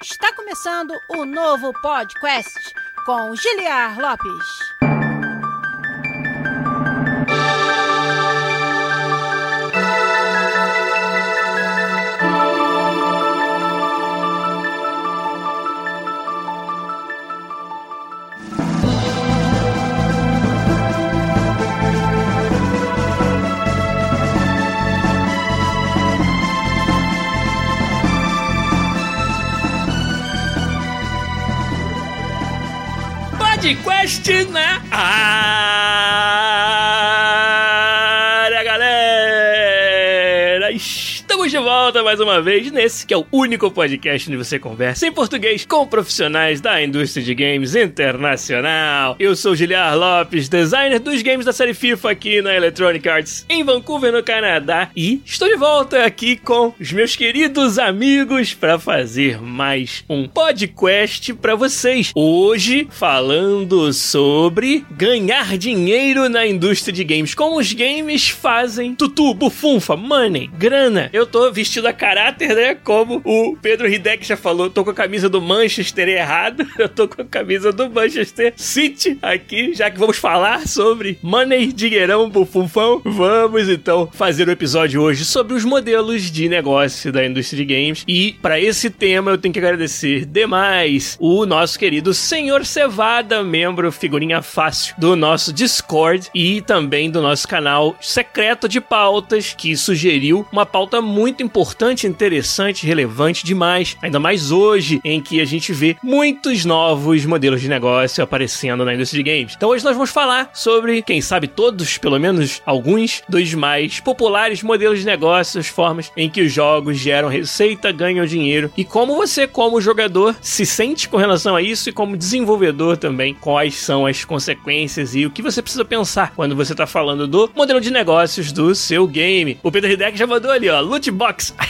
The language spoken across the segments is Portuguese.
Está começando o novo podcast com Giliar Lopes. Podcast na área, volta mais uma vez nesse que é o único podcast onde você conversa em português com profissionais da indústria de games internacional. Eu sou Giliar Lopes, designer dos games da série FIFA aqui na Electronic Arts em Vancouver, no Canadá, e estou de volta aqui com os meus queridos amigos para fazer mais um podcast para vocês. Hoje falando sobre ganhar dinheiro na indústria de games, como os games fazem tutu, bufunfa, money, grana. Eu tô vestido a caráter, né? Como o Pedro Hidek já falou, tô com a camisa do Manchester errado. Eu tô com a camisa do Manchester City aqui, já que vamos falar sobre money, dinheirão, bufunfão. Vamos então fazer o episódio hoje sobre os modelos de negócio da indústria de games. E para esse tema eu tenho que agradecer demais o nosso querido Senhor Cevada, membro figurinha fácil do nosso Discord e também do nosso canal secreto de pautas, que sugeriu uma pauta muito importante, interessante, relevante demais. Ainda mais hoje, em que a gente vê muitos novos modelos de negócio aparecendo na indústria de games. Então hoje nós vamos falar sobre, quem sabe todos, pelo menos alguns, dos mais populares modelos de negócios, formas em que os jogos geram receita, ganham dinheiro e como você, como jogador, se sente com relação a isso e como desenvolvedor também, quais são as consequências e o que você precisa pensar quando você está falando do modelo de negócios do seu game. O Pedro Hidek já mandou ali, ó, loot box.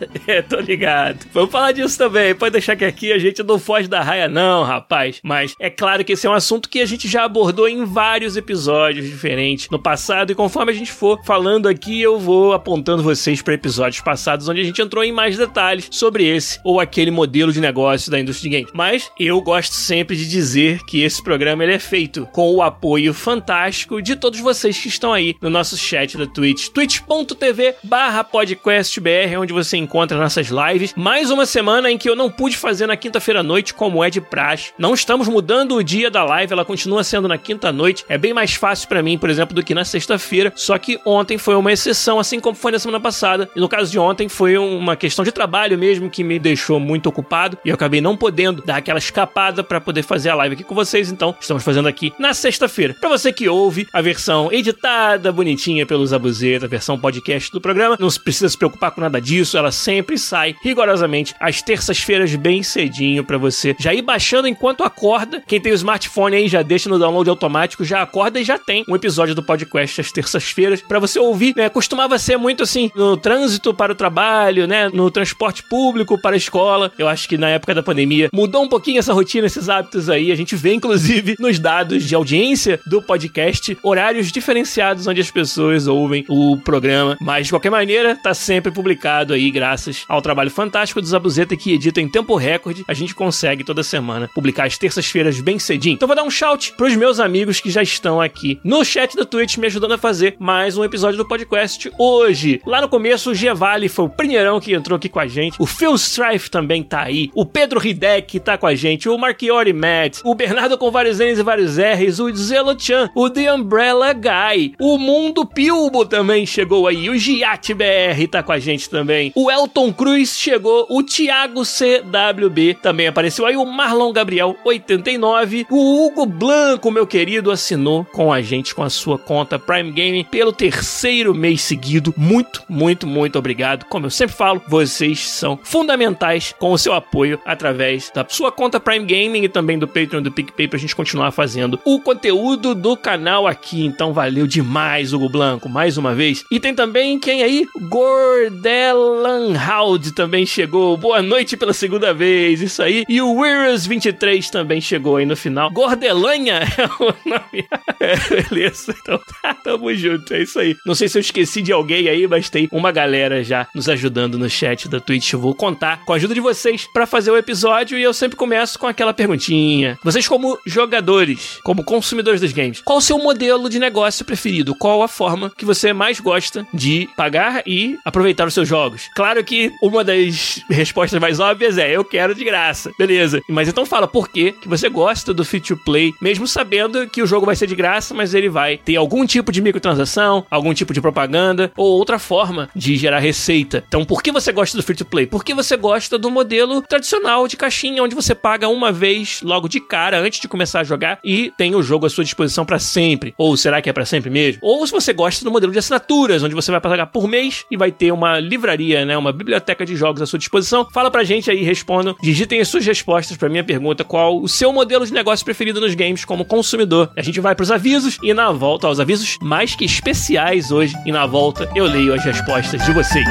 é, tô ligado. Vamos falar disso também. Pode deixar que aqui a gente não foge da raia, não, rapaz. Mas é claro que esse é um assunto que a gente já abordou em vários episódios diferentes no passado. E conforme a gente for falando aqui, eu vou apontando vocês para episódios passados onde a gente entrou em mais detalhes sobre esse ou aquele modelo de negócio da indústria de games. Mas eu gosto sempre de dizer que esse programa ele é feito com o apoio fantástico de todos vocês que estão aí no nosso chat da Twitch, twitch.tv barra podcastbr, onde você encontra nossas lives. Mais uma semana em que eu não pude fazer na quinta-feira à noite, como é de praxe. Não estamos mudando o dia da live, ela continua sendo na quinta noite. É bem mais fácil para mim, por exemplo, do que na sexta-feira. Só que ontem foi uma exceção, assim como foi na semana passada. E no caso de ontem foi uma questão de trabalho mesmo que me deixou muito ocupado e eu acabei não podendo dar aquela escapada para poder fazer a live aqui com vocês. Então, estamos fazendo aqui na sexta-feira. Para você que ouve a versão editada, bonitinha pelos Abuzetas, a versão podcast do programa, não precisa se preocupar com nada disso, ela sempre sai rigorosamente às terças-feiras bem cedinho para você já ir baixando enquanto acorda. Quem tem o smartphone aí já deixa no download automático, já acorda e já tem um episódio do podcast às terças-feiras para você ouvir. Né? Costumava ser muito assim no trânsito para o trabalho, né? No transporte público para a escola. Eu acho que na época da pandemia mudou um pouquinho essa rotina, esses hábitos aí. A gente vê inclusive nos dados de audiência do podcast horários diferenciados onde as pessoas ouvem o programa. Mas de qualquer maneira, tá sempre publicado aí, graças ao trabalho fantástico do Zabuzeta que edita em tempo recorde. A gente consegue toda semana publicar às terças-feiras bem cedinho. Então vou dar um shout pros meus amigos que já estão aqui no chat da Twitch me ajudando a fazer mais um episódio do podcast hoje. Lá no começo, o Giavali foi o primeirão que entrou aqui com a gente. O Phil Strife também tá aí. O Pedro Hidek tá com a gente. O Marchiori Matt. O Bernardo com vários N's e vários R's. O Zelochan. O The Umbrella Guy. O Mundo Pilbo também chegou aí. O Giat BR tá com a gente também. O Elton Cruz chegou. O Thiago CWB também apareceu aí. O Marlon Gabriel 89. O Hugo Blanco, meu querido, assinou com a gente com a sua conta Prime Gaming pelo terceiro mês seguido. Muito, muito, muito obrigado. Como eu sempre falo, vocês são fundamentais com o seu apoio através da sua conta Prime Gaming e também do Patreon do PicPay pra gente continuar fazendo o conteúdo do canal aqui. Então valeu demais, Hugo Blanco, mais uma vez. E tem também quem aí? Gordelan Anhald também chegou. Boa noite pela segunda vez, isso aí. E o Weirus23 também chegou aí no final. Gordelanha é o nome. É, beleza, então tá, tamo junto, é isso aí. Não sei se eu esqueci de alguém aí, mas tem uma galera já nos ajudando no chat da Twitch. Eu vou contar com a ajuda de vocês para fazer o episódio e eu sempre começo com aquela perguntinha. Vocês como jogadores, como consumidores dos games, qual o seu modelo de negócio preferido? Qual a forma que você mais gosta de pagar e aproveitar os seus jogos? Claro que uma das respostas mais óbvias é eu quero de graça. Beleza. Mas então fala por que que você gosta do free to play, mesmo sabendo que o jogo vai ser de graça, mas ele vai ter algum tipo de microtransação, algum tipo de propaganda ou outra forma de gerar receita. Então, por que você gosta do free to play? Porque você gosta do modelo tradicional de caixinha, onde você paga uma vez logo de cara antes de começar a jogar e tem o jogo à sua disposição para sempre. Ou será que é para sempre mesmo? Ou se você gosta do modelo de assinaturas, onde você vai pagar por mês e vai ter uma livraria, né, uma biblioteca de jogos à sua disposição. Fala pra gente aí, respondam, digitem as suas respostas para minha pergunta, qual o seu modelo de negócio preferido nos games como consumidor. A gente vai pros avisos e na volta aos avisos mais que especiais hoje e na volta eu leio as respostas de vocês.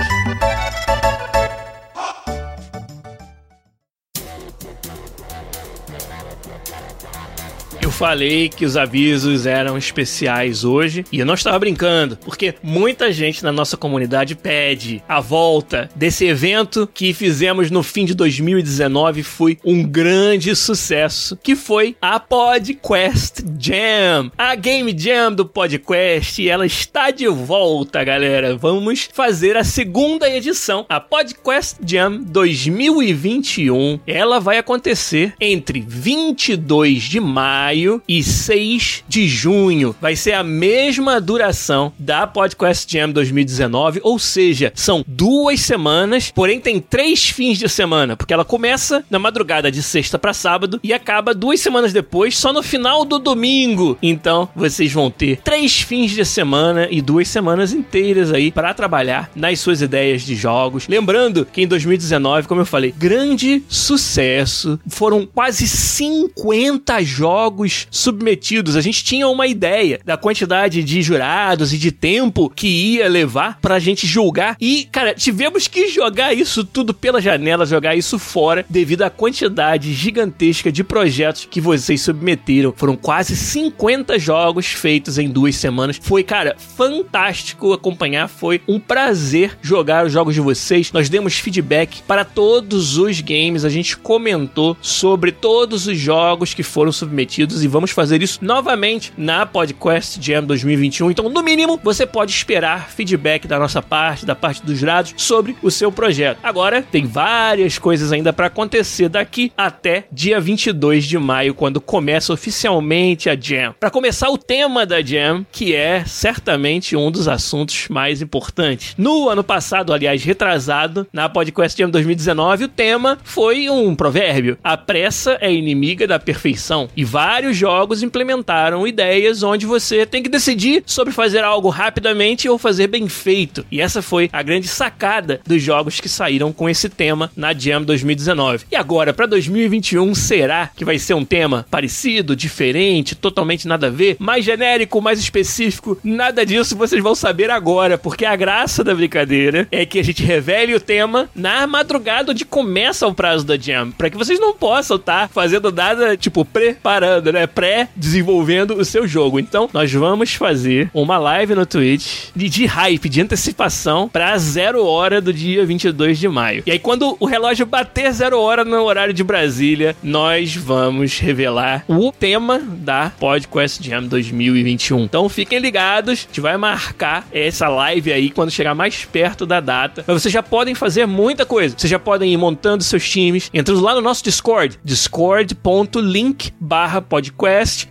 Falei que os avisos eram especiais hoje e eu não estava brincando, porque muita gente na nossa comunidade pede a volta desse evento que fizemos no fim de 2019 foi um grande sucesso, que foi a PodQuest Jam, a Game Jam do PodQuest, e ela está de volta, galera. Vamos fazer a segunda edição, a PodQuest Jam 2021. Ela vai acontecer entre 22 de maio maio e 6 de junho. Vai ser a mesma duração da Podcast Jam 2019, ou seja, são duas semanas, porém tem três fins de semana, porque ela começa na madrugada de sexta para sábado e acaba duas semanas depois, só no final do domingo. Então, vocês vão ter três fins de semana e duas semanas inteiras aí para trabalhar nas suas ideias de jogos. Lembrando que em 2019, como eu falei, grande sucesso. Foram quase 50 jogos submetidos. A gente tinha uma ideia da quantidade de jurados e de tempo que ia levar pra gente julgar. E, cara, tivemos que jogar isso tudo pela janela, jogar isso fora, devido à quantidade gigantesca de projetos que vocês submeteram. Foram quase 50 jogos feitos em duas semanas. Foi, cara, fantástico acompanhar. Foi um prazer jogar os jogos de vocês. Nós demos feedback para todos os games. A gente comentou sobre todos os jogos que foram submetidos e vamos fazer isso novamente na Podcast Jam 2021. Então, no mínimo, você pode esperar feedback da nossa parte, da parte dos jurados, sobre o seu projeto. Agora, tem várias coisas ainda para acontecer daqui até dia 22 de maio, quando começa oficialmente a Jam. Para começar, o tema da Jam, que é certamente um dos assuntos mais importantes. No ano passado, aliás, retrasado, na Podcast Jam 2019, o tema foi um provérbio: a pressa é inimiga da perfeição. E vários jogos implementaram ideias onde você tem que decidir sobre fazer algo rapidamente ou fazer bem feito. E essa foi a grande sacada dos jogos que saíram com esse tema na Jam 2019. E agora, para 2021, será que vai ser um tema parecido, diferente, totalmente nada a ver, mais genérico, mais específico? Nada disso vocês vão saber agora, porque a graça da brincadeira é que a gente revele o tema na madrugada onde começa o prazo da Jam, para que vocês não possam estar tá fazendo nada, tipo, preparando, né? Pré-desenvolvendo o seu jogo. Então, nós vamos fazer uma live no Twitch de, de hype, de antecipação pra zero hora do dia 22 de maio. E aí, quando o relógio bater zero hora no horário de Brasília, nós vamos revelar o tema da Podcast Jam 2021. Então, fiquem ligados, a gente vai marcar essa live aí quando chegar mais perto da data. Mas vocês já podem fazer muita coisa. Vocês já podem ir montando seus times, entrando lá no nosso Discord, discord.link barra podcast.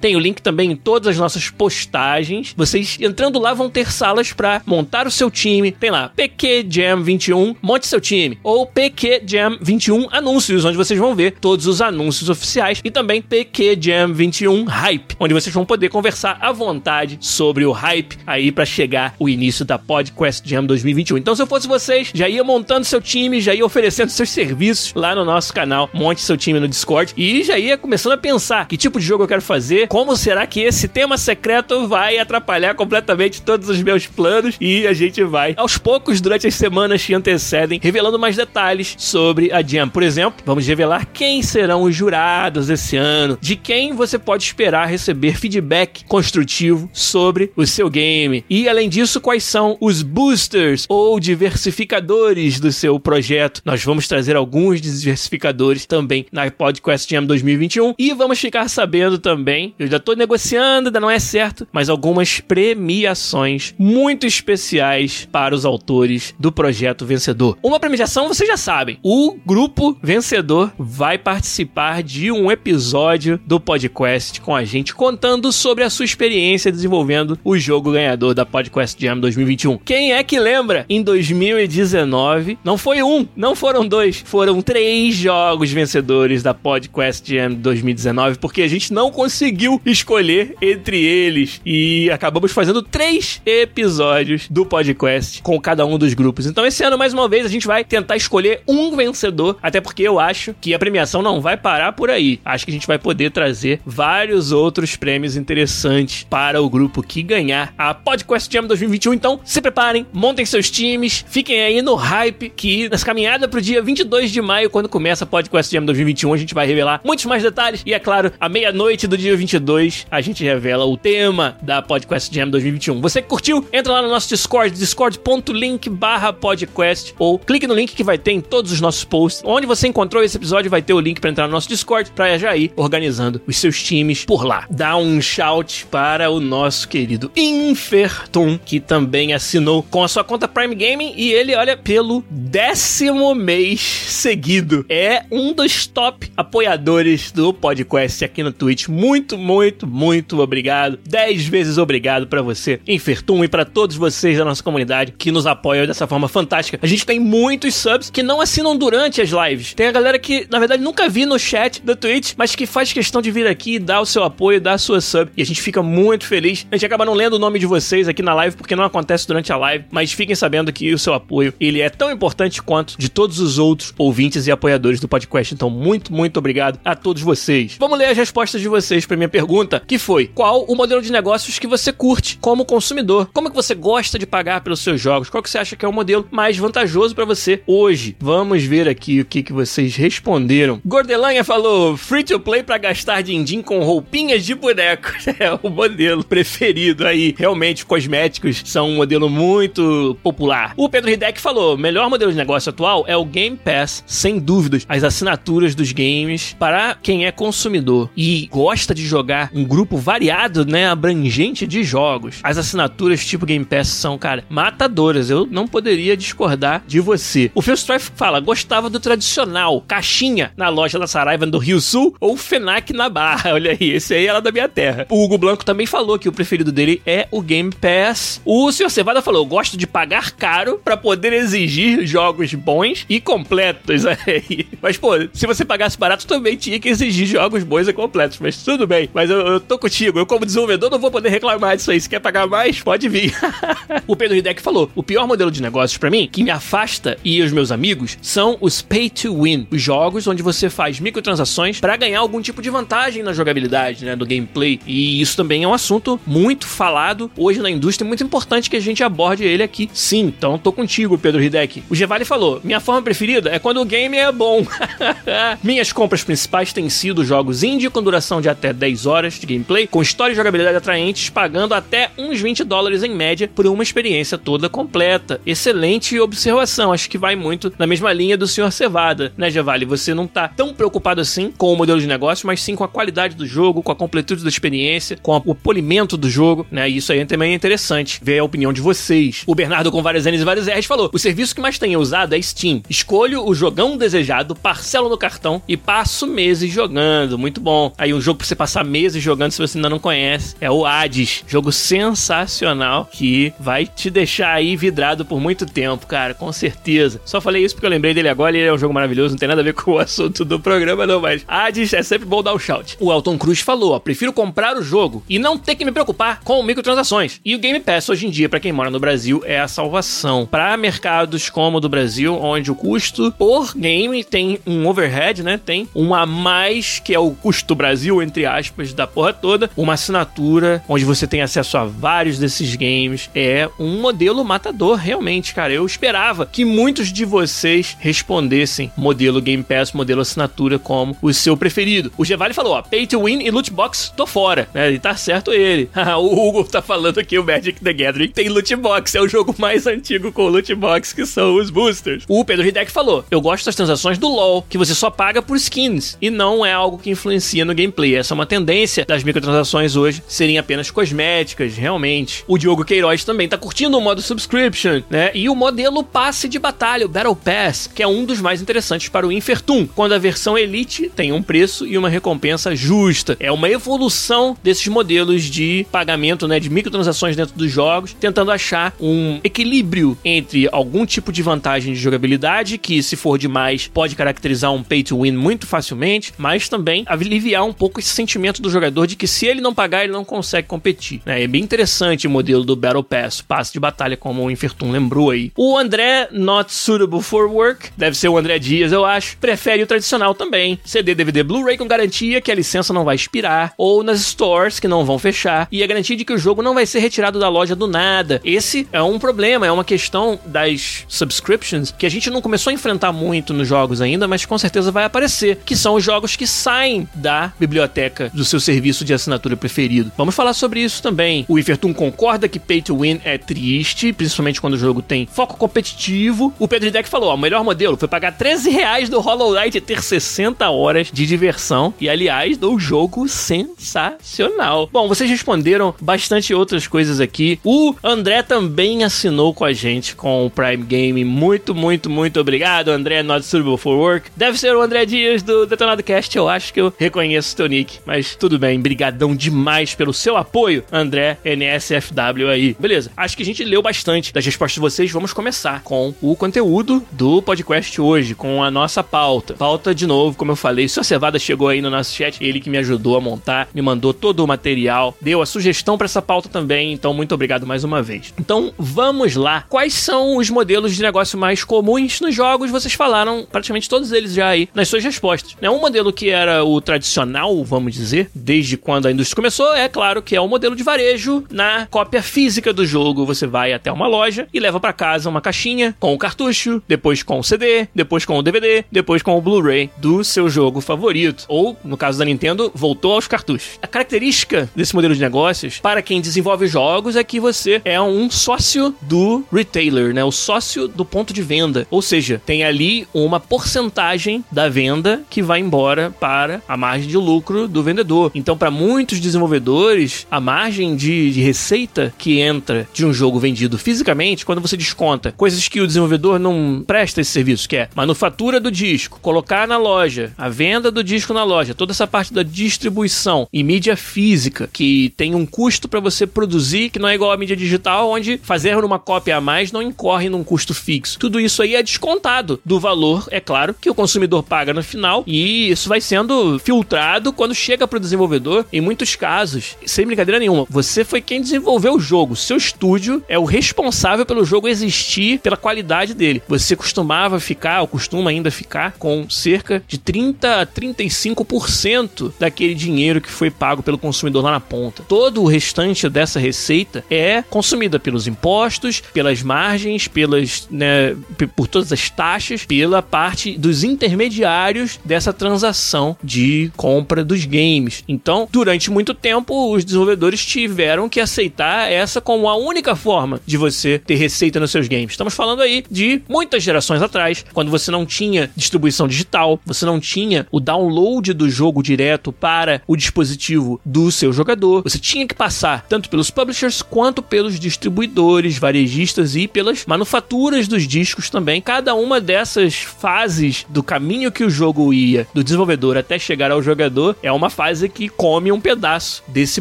Tem o link também em todas as nossas postagens. Vocês entrando lá vão ter salas para montar o seu time. Tem lá PQ Jam 21, monte seu time. Ou PQ Jam 21 anúncios, onde vocês vão ver todos os anúncios oficiais. E também PQ Jam 21 Hype, onde vocês vão poder conversar à vontade sobre o hype aí para chegar o início da Podcast Jam 2021. Então, se eu fosse vocês, já ia montando seu time, já ia oferecendo seus serviços lá no nosso canal. Monte seu time no Discord e já ia começando a pensar que tipo de jogo eu quero quero fazer? Como será que esse tema secreto vai atrapalhar completamente todos os meus planos? E a gente vai, aos poucos, durante as semanas que antecedem, revelando mais detalhes sobre a Jam. Por exemplo, vamos revelar quem serão os jurados esse ano, de quem você pode esperar receber feedback construtivo sobre o seu game. E além disso, quais são os boosters ou diversificadores do seu projeto. Nós vamos trazer alguns diversificadores também na Podcast Jam 2021 e vamos ficar sabendo também, eu já estou negociando, ainda não é certo, mas algumas premiações muito especiais para os autores do projeto vencedor. Uma premiação vocês já sabem, o grupo vencedor vai participar de um episódio do podcast com a gente contando sobre a sua experiência desenvolvendo o jogo ganhador da Podcast Jam 2021. Quem é que lembra? Em 2019, não foi um, não foram dois, foram três jogos vencedores da Podcast Jam 2019, porque a gente não conseguiu escolher entre eles e acabamos fazendo três episódios do podcast com cada um dos grupos. Então esse ano, mais uma vez, a gente vai tentar escolher um vencedor, até porque eu acho que a premiação não vai parar por aí. Acho que a gente vai poder trazer vários outros prêmios interessantes para o grupo que ganhar a Podcast Jam 2021. Então se preparem, montem seus times, fiquem aí no hype que nessa caminhada pro dia 22 de maio, quando começa a Podcast Jam 2021, a gente vai revelar muitos mais detalhes e é claro, à meia-noite do dia 22, a gente revela o tema da Podcast Jam 2021. Você que curtiu, entra lá no nosso Discord, discord.link barra podcast ou clique no link que vai ter em todos os nossos posts. Onde você encontrou esse episódio vai ter o link para entrar no nosso Discord para já ir organizando os seus times por lá. Dá um shout para o nosso querido Infertum, que também assinou com a sua conta Prime Gaming e ele olha pelo décimo mês seguido. É um dos top apoiadores do podcast aqui no Twitch. Muito, muito, muito obrigado. Dez vezes obrigado para você, Infertum, e para todos vocês da nossa comunidade que nos apoiam dessa forma fantástica. A gente tem muitos subs que não assinam durante as lives. Tem a galera que, na verdade, nunca vi no chat do Twitch, mas que faz questão de vir aqui e dar o seu apoio, dar a sua sub. E a gente fica muito feliz. A gente acaba não lendo o nome de vocês aqui na live porque não acontece durante a live, mas fiquem sabendo que o seu apoio, ele é tão importante quanto de todos os outros ouvintes e apoiadores do podcast. Então, muito, muito obrigado a todos vocês. Vamos ler as respostas de vocês para minha pergunta, que foi: qual o modelo de negócios que você curte como consumidor? Como é que você gosta de pagar pelos seus jogos? Qual que você acha que é o modelo mais vantajoso para você hoje? Vamos ver aqui o que, que vocês responderam. Gordelanha falou: free to play para gastar din-din com roupinhas de bonecos. É o modelo preferido aí. Realmente, cosméticos são um modelo muito popular. O Pedro Hideck falou: melhor modelo de negócio atual é o Game Pass, sem dúvidas. As assinaturas dos games para quem é consumidor e gosta de jogar um grupo variado, né, abrangente de jogos. As assinaturas tipo Game Pass são, cara, matadoras. Eu não poderia discordar de você. O Phil Strife fala: gostava do tradicional, caixinha na loja da Saraiva do Rio Sul ou Fenac na Barra. Olha aí, esse aí é lá da minha terra. O Hugo Blanco também falou que o preferido dele é o Game Pass. O Sr. Cevada falou: gosto de pagar caro para poder exigir jogos bons e completos. Aí. Mas, pô, se você pagasse barato, também tinha que exigir jogos bons e completos. Mas tudo bem. Mas eu, eu tô contigo. Eu, como desenvolvedor, não vou poder reclamar disso aí. Se quer pagar mais, pode vir. o Pedro Hideck falou: o pior modelo de negócios para mim, que me afasta e os meus amigos, são os pay to win. Os jogos onde você faz microtransações para ganhar algum tipo de vantagem na jogabilidade, né? Do gameplay. E isso também é um assunto muito falado hoje na indústria. Muito importante que a gente aborde ele aqui. Sim, então tô contigo, Pedro Hideck. O Gevali falou: minha forma preferida é quando o game é bom. Minhas compras principais têm sido jogos indie com duração de até 10 horas de gameplay, com história e jogabilidade atraentes, pagando até uns 20 dólares em média por uma experiência toda completa. Excelente observação, acho que vai muito na mesma linha do Sr. Cevada, né, Gevali? Você não tá tão preocupado assim com o modelo de negócio, mas sim com a qualidade do jogo, com a completude da experiência, com o polimento do jogo, né? E isso aí também é interessante ver a opinião de vocês. O Bernardo com várias N's e vários R's falou: o serviço que mais tenho usado é Steam. Escolho o jogão desejado, parcelo no cartão e passo meses jogando. Muito bom. Aí um jogo pra você passar meses jogando se você ainda não conhece é o Hades. Jogo sensacional que vai te deixar aí vidrado por muito tempo, cara, com certeza. Só falei isso porque eu lembrei dele agora ele é um jogo maravilhoso, não tem nada a ver com o assunto do programa, não, mas Hades é sempre bom dar o shout. O Elton Cruz falou: ó, prefiro comprar o jogo e não ter que me preocupar com microtransações. E o Game Pass hoje em dia, para quem mora no Brasil, é a salvação. Para mercados como o do Brasil, onde o custo por game tem um overhead, né? Tem um a mais que é o custo Brasil desafio, entre aspas, da porra toda, uma assinatura onde você tem acesso a vários desses games. É um modelo matador, realmente, cara. Eu esperava que muitos de vocês respondessem modelo Game Pass, modelo assinatura como o seu preferido. O Gevali falou, ó, pay to win e loot box, tô fora, né? E tá certo ele. o Hugo tá falando aqui, o Magic the Gathering tem loot box, é o jogo mais antigo com loot box, que são os boosters. O Pedro Hideck falou, eu gosto das transações do LoL, que você só paga por skins, e não é algo que influencia no gameplay. Essa é uma tendência das microtransações hoje serem apenas cosméticas, realmente. O Diogo Queiroz também tá curtindo o modo subscription, né? E o modelo passe de batalha, o Battle Pass, que é um dos mais interessantes para o Infertum, quando a versão Elite tem um preço e uma recompensa justa. É uma evolução desses modelos de pagamento, né, de microtransações dentro dos jogos, tentando achar um equilíbrio entre algum tipo de vantagem de jogabilidade, que se for demais pode caracterizar um pay to win muito facilmente, mas também aliviar um pouco esse sentimento do jogador de que se ele não pagar, ele não consegue competir. Né? É bem interessante o modelo do Battle Pass, passe de batalha, como o Infertum lembrou aí. O André, not suitable for work, deve ser o André Dias, eu acho, prefere o tradicional também. CD, DVD, Blu-ray com garantia que a licença não vai expirar, ou nas stores que não vão fechar, e a garantia de que o jogo não vai ser retirado da loja do nada. Esse é um problema, é uma questão das subscriptions que a gente não começou a enfrentar muito nos jogos ainda, mas com certeza vai aparecer, que são os jogos que saem da biblioteca do seu serviço de assinatura preferido. Vamos falar sobre isso também. O Ifertum concorda que pay to win é triste, principalmente quando o jogo tem foco competitivo. O Pedro Deck falou: ó, o melhor modelo foi pagar 13 reais do Hollow Knight e ter 60 horas de diversão. E aliás, do jogo sensacional. Bom, vocês responderam bastante outras coisas aqui. O André também assinou com a gente com o Prime Game. Muito, muito, muito obrigado, André, not suitable for work. Deve ser o André Dias do Detonado Cast, eu acho que eu reconheço teu mas tudo bem. Brigadão demais pelo seu apoio, André NSFW aí. Beleza, acho que a gente leu bastante das respostas de vocês. Vamos começar com o conteúdo do podcast hoje, com a nossa pauta. Pauta, de novo, como eu falei, se a Cevada chegou aí no nosso chat, ele que me ajudou a montar, me mandou todo o material, deu a sugestão para essa pauta também, então muito obrigado mais uma vez. Então vamos lá. Quais são os modelos de negócio mais comuns nos jogos? Vocês falaram praticamente todos eles já aí nas suas respostas. Né? Um modelo que era o tradicional, vamos dizer, desde quando a indústria começou, é claro que é o modelo de varejo na cópia física do jogo. Você vai até uma loja e leva para casa uma caixinha com o cartucho, depois com o CD, depois com o DVD, depois com o Blu-ray do seu jogo favorito. Ou, no caso da Nintendo, voltou aos cartuchos. A característica desse modelo de negócios, para quem desenvolve jogos, é que você é um sócio do retailer, né? O sócio do ponto de venda. Ou seja, tem ali uma porcentagem da venda que vai embora para a margem de lucro do vendedor. Então, para muitos desenvolvedores, a margem de, de, receita que entra de um jogo vendido fisicamente, quando você desconta coisas que o desenvolvedor não presta esse serviço, que é manufatura do disco, colocar na loja, a venda do disco na loja, toda essa parte da distribuição e mídia física, que tem um custo para você produzir, que não é igual à mídia digital, onde fazer uma cópia a mais não incorre num custo fixo. Tudo isso aí é descontado do valor, é claro, que o consumidor paga no final e isso vai sendo filtrado quando chega para o desenvolvedor. Em muitos casos, sem brincadeira nenhuma, você foi quem desenvolveu o jogo. Seu estúdio é o responsável pelo jogo existir, pela qualidade dele. Você costumava ficar, ou costuma ainda ficar, com cerca de 30 a 35% daquele dinheiro que foi pago pelo consumidor lá na ponta. Todo o restante dessa receita é consumida pelos impostos, pelas margens, pelas, né, por todas as taxas, pela parte dos intermediários dessa transação de compra dos games. Então, durante muito tempo, os desenvolvedores tiveram que aceitar essa como a única forma de você ter receita nos seus games. Estamos falando aí de muitas gerações atrás, quando você não tinha distribuição digital, você não tinha o download do jogo direto para o dispositivo do seu jogador. Você tinha que passar tanto pelos publishers quanto pelos distribuidores, varejistas e pelas manufaturas dos discos também. Cada uma dessas fases do caminho que o jogo ia do desenvolvedor até chegar ao jogador é uma fase que come um pedaço desse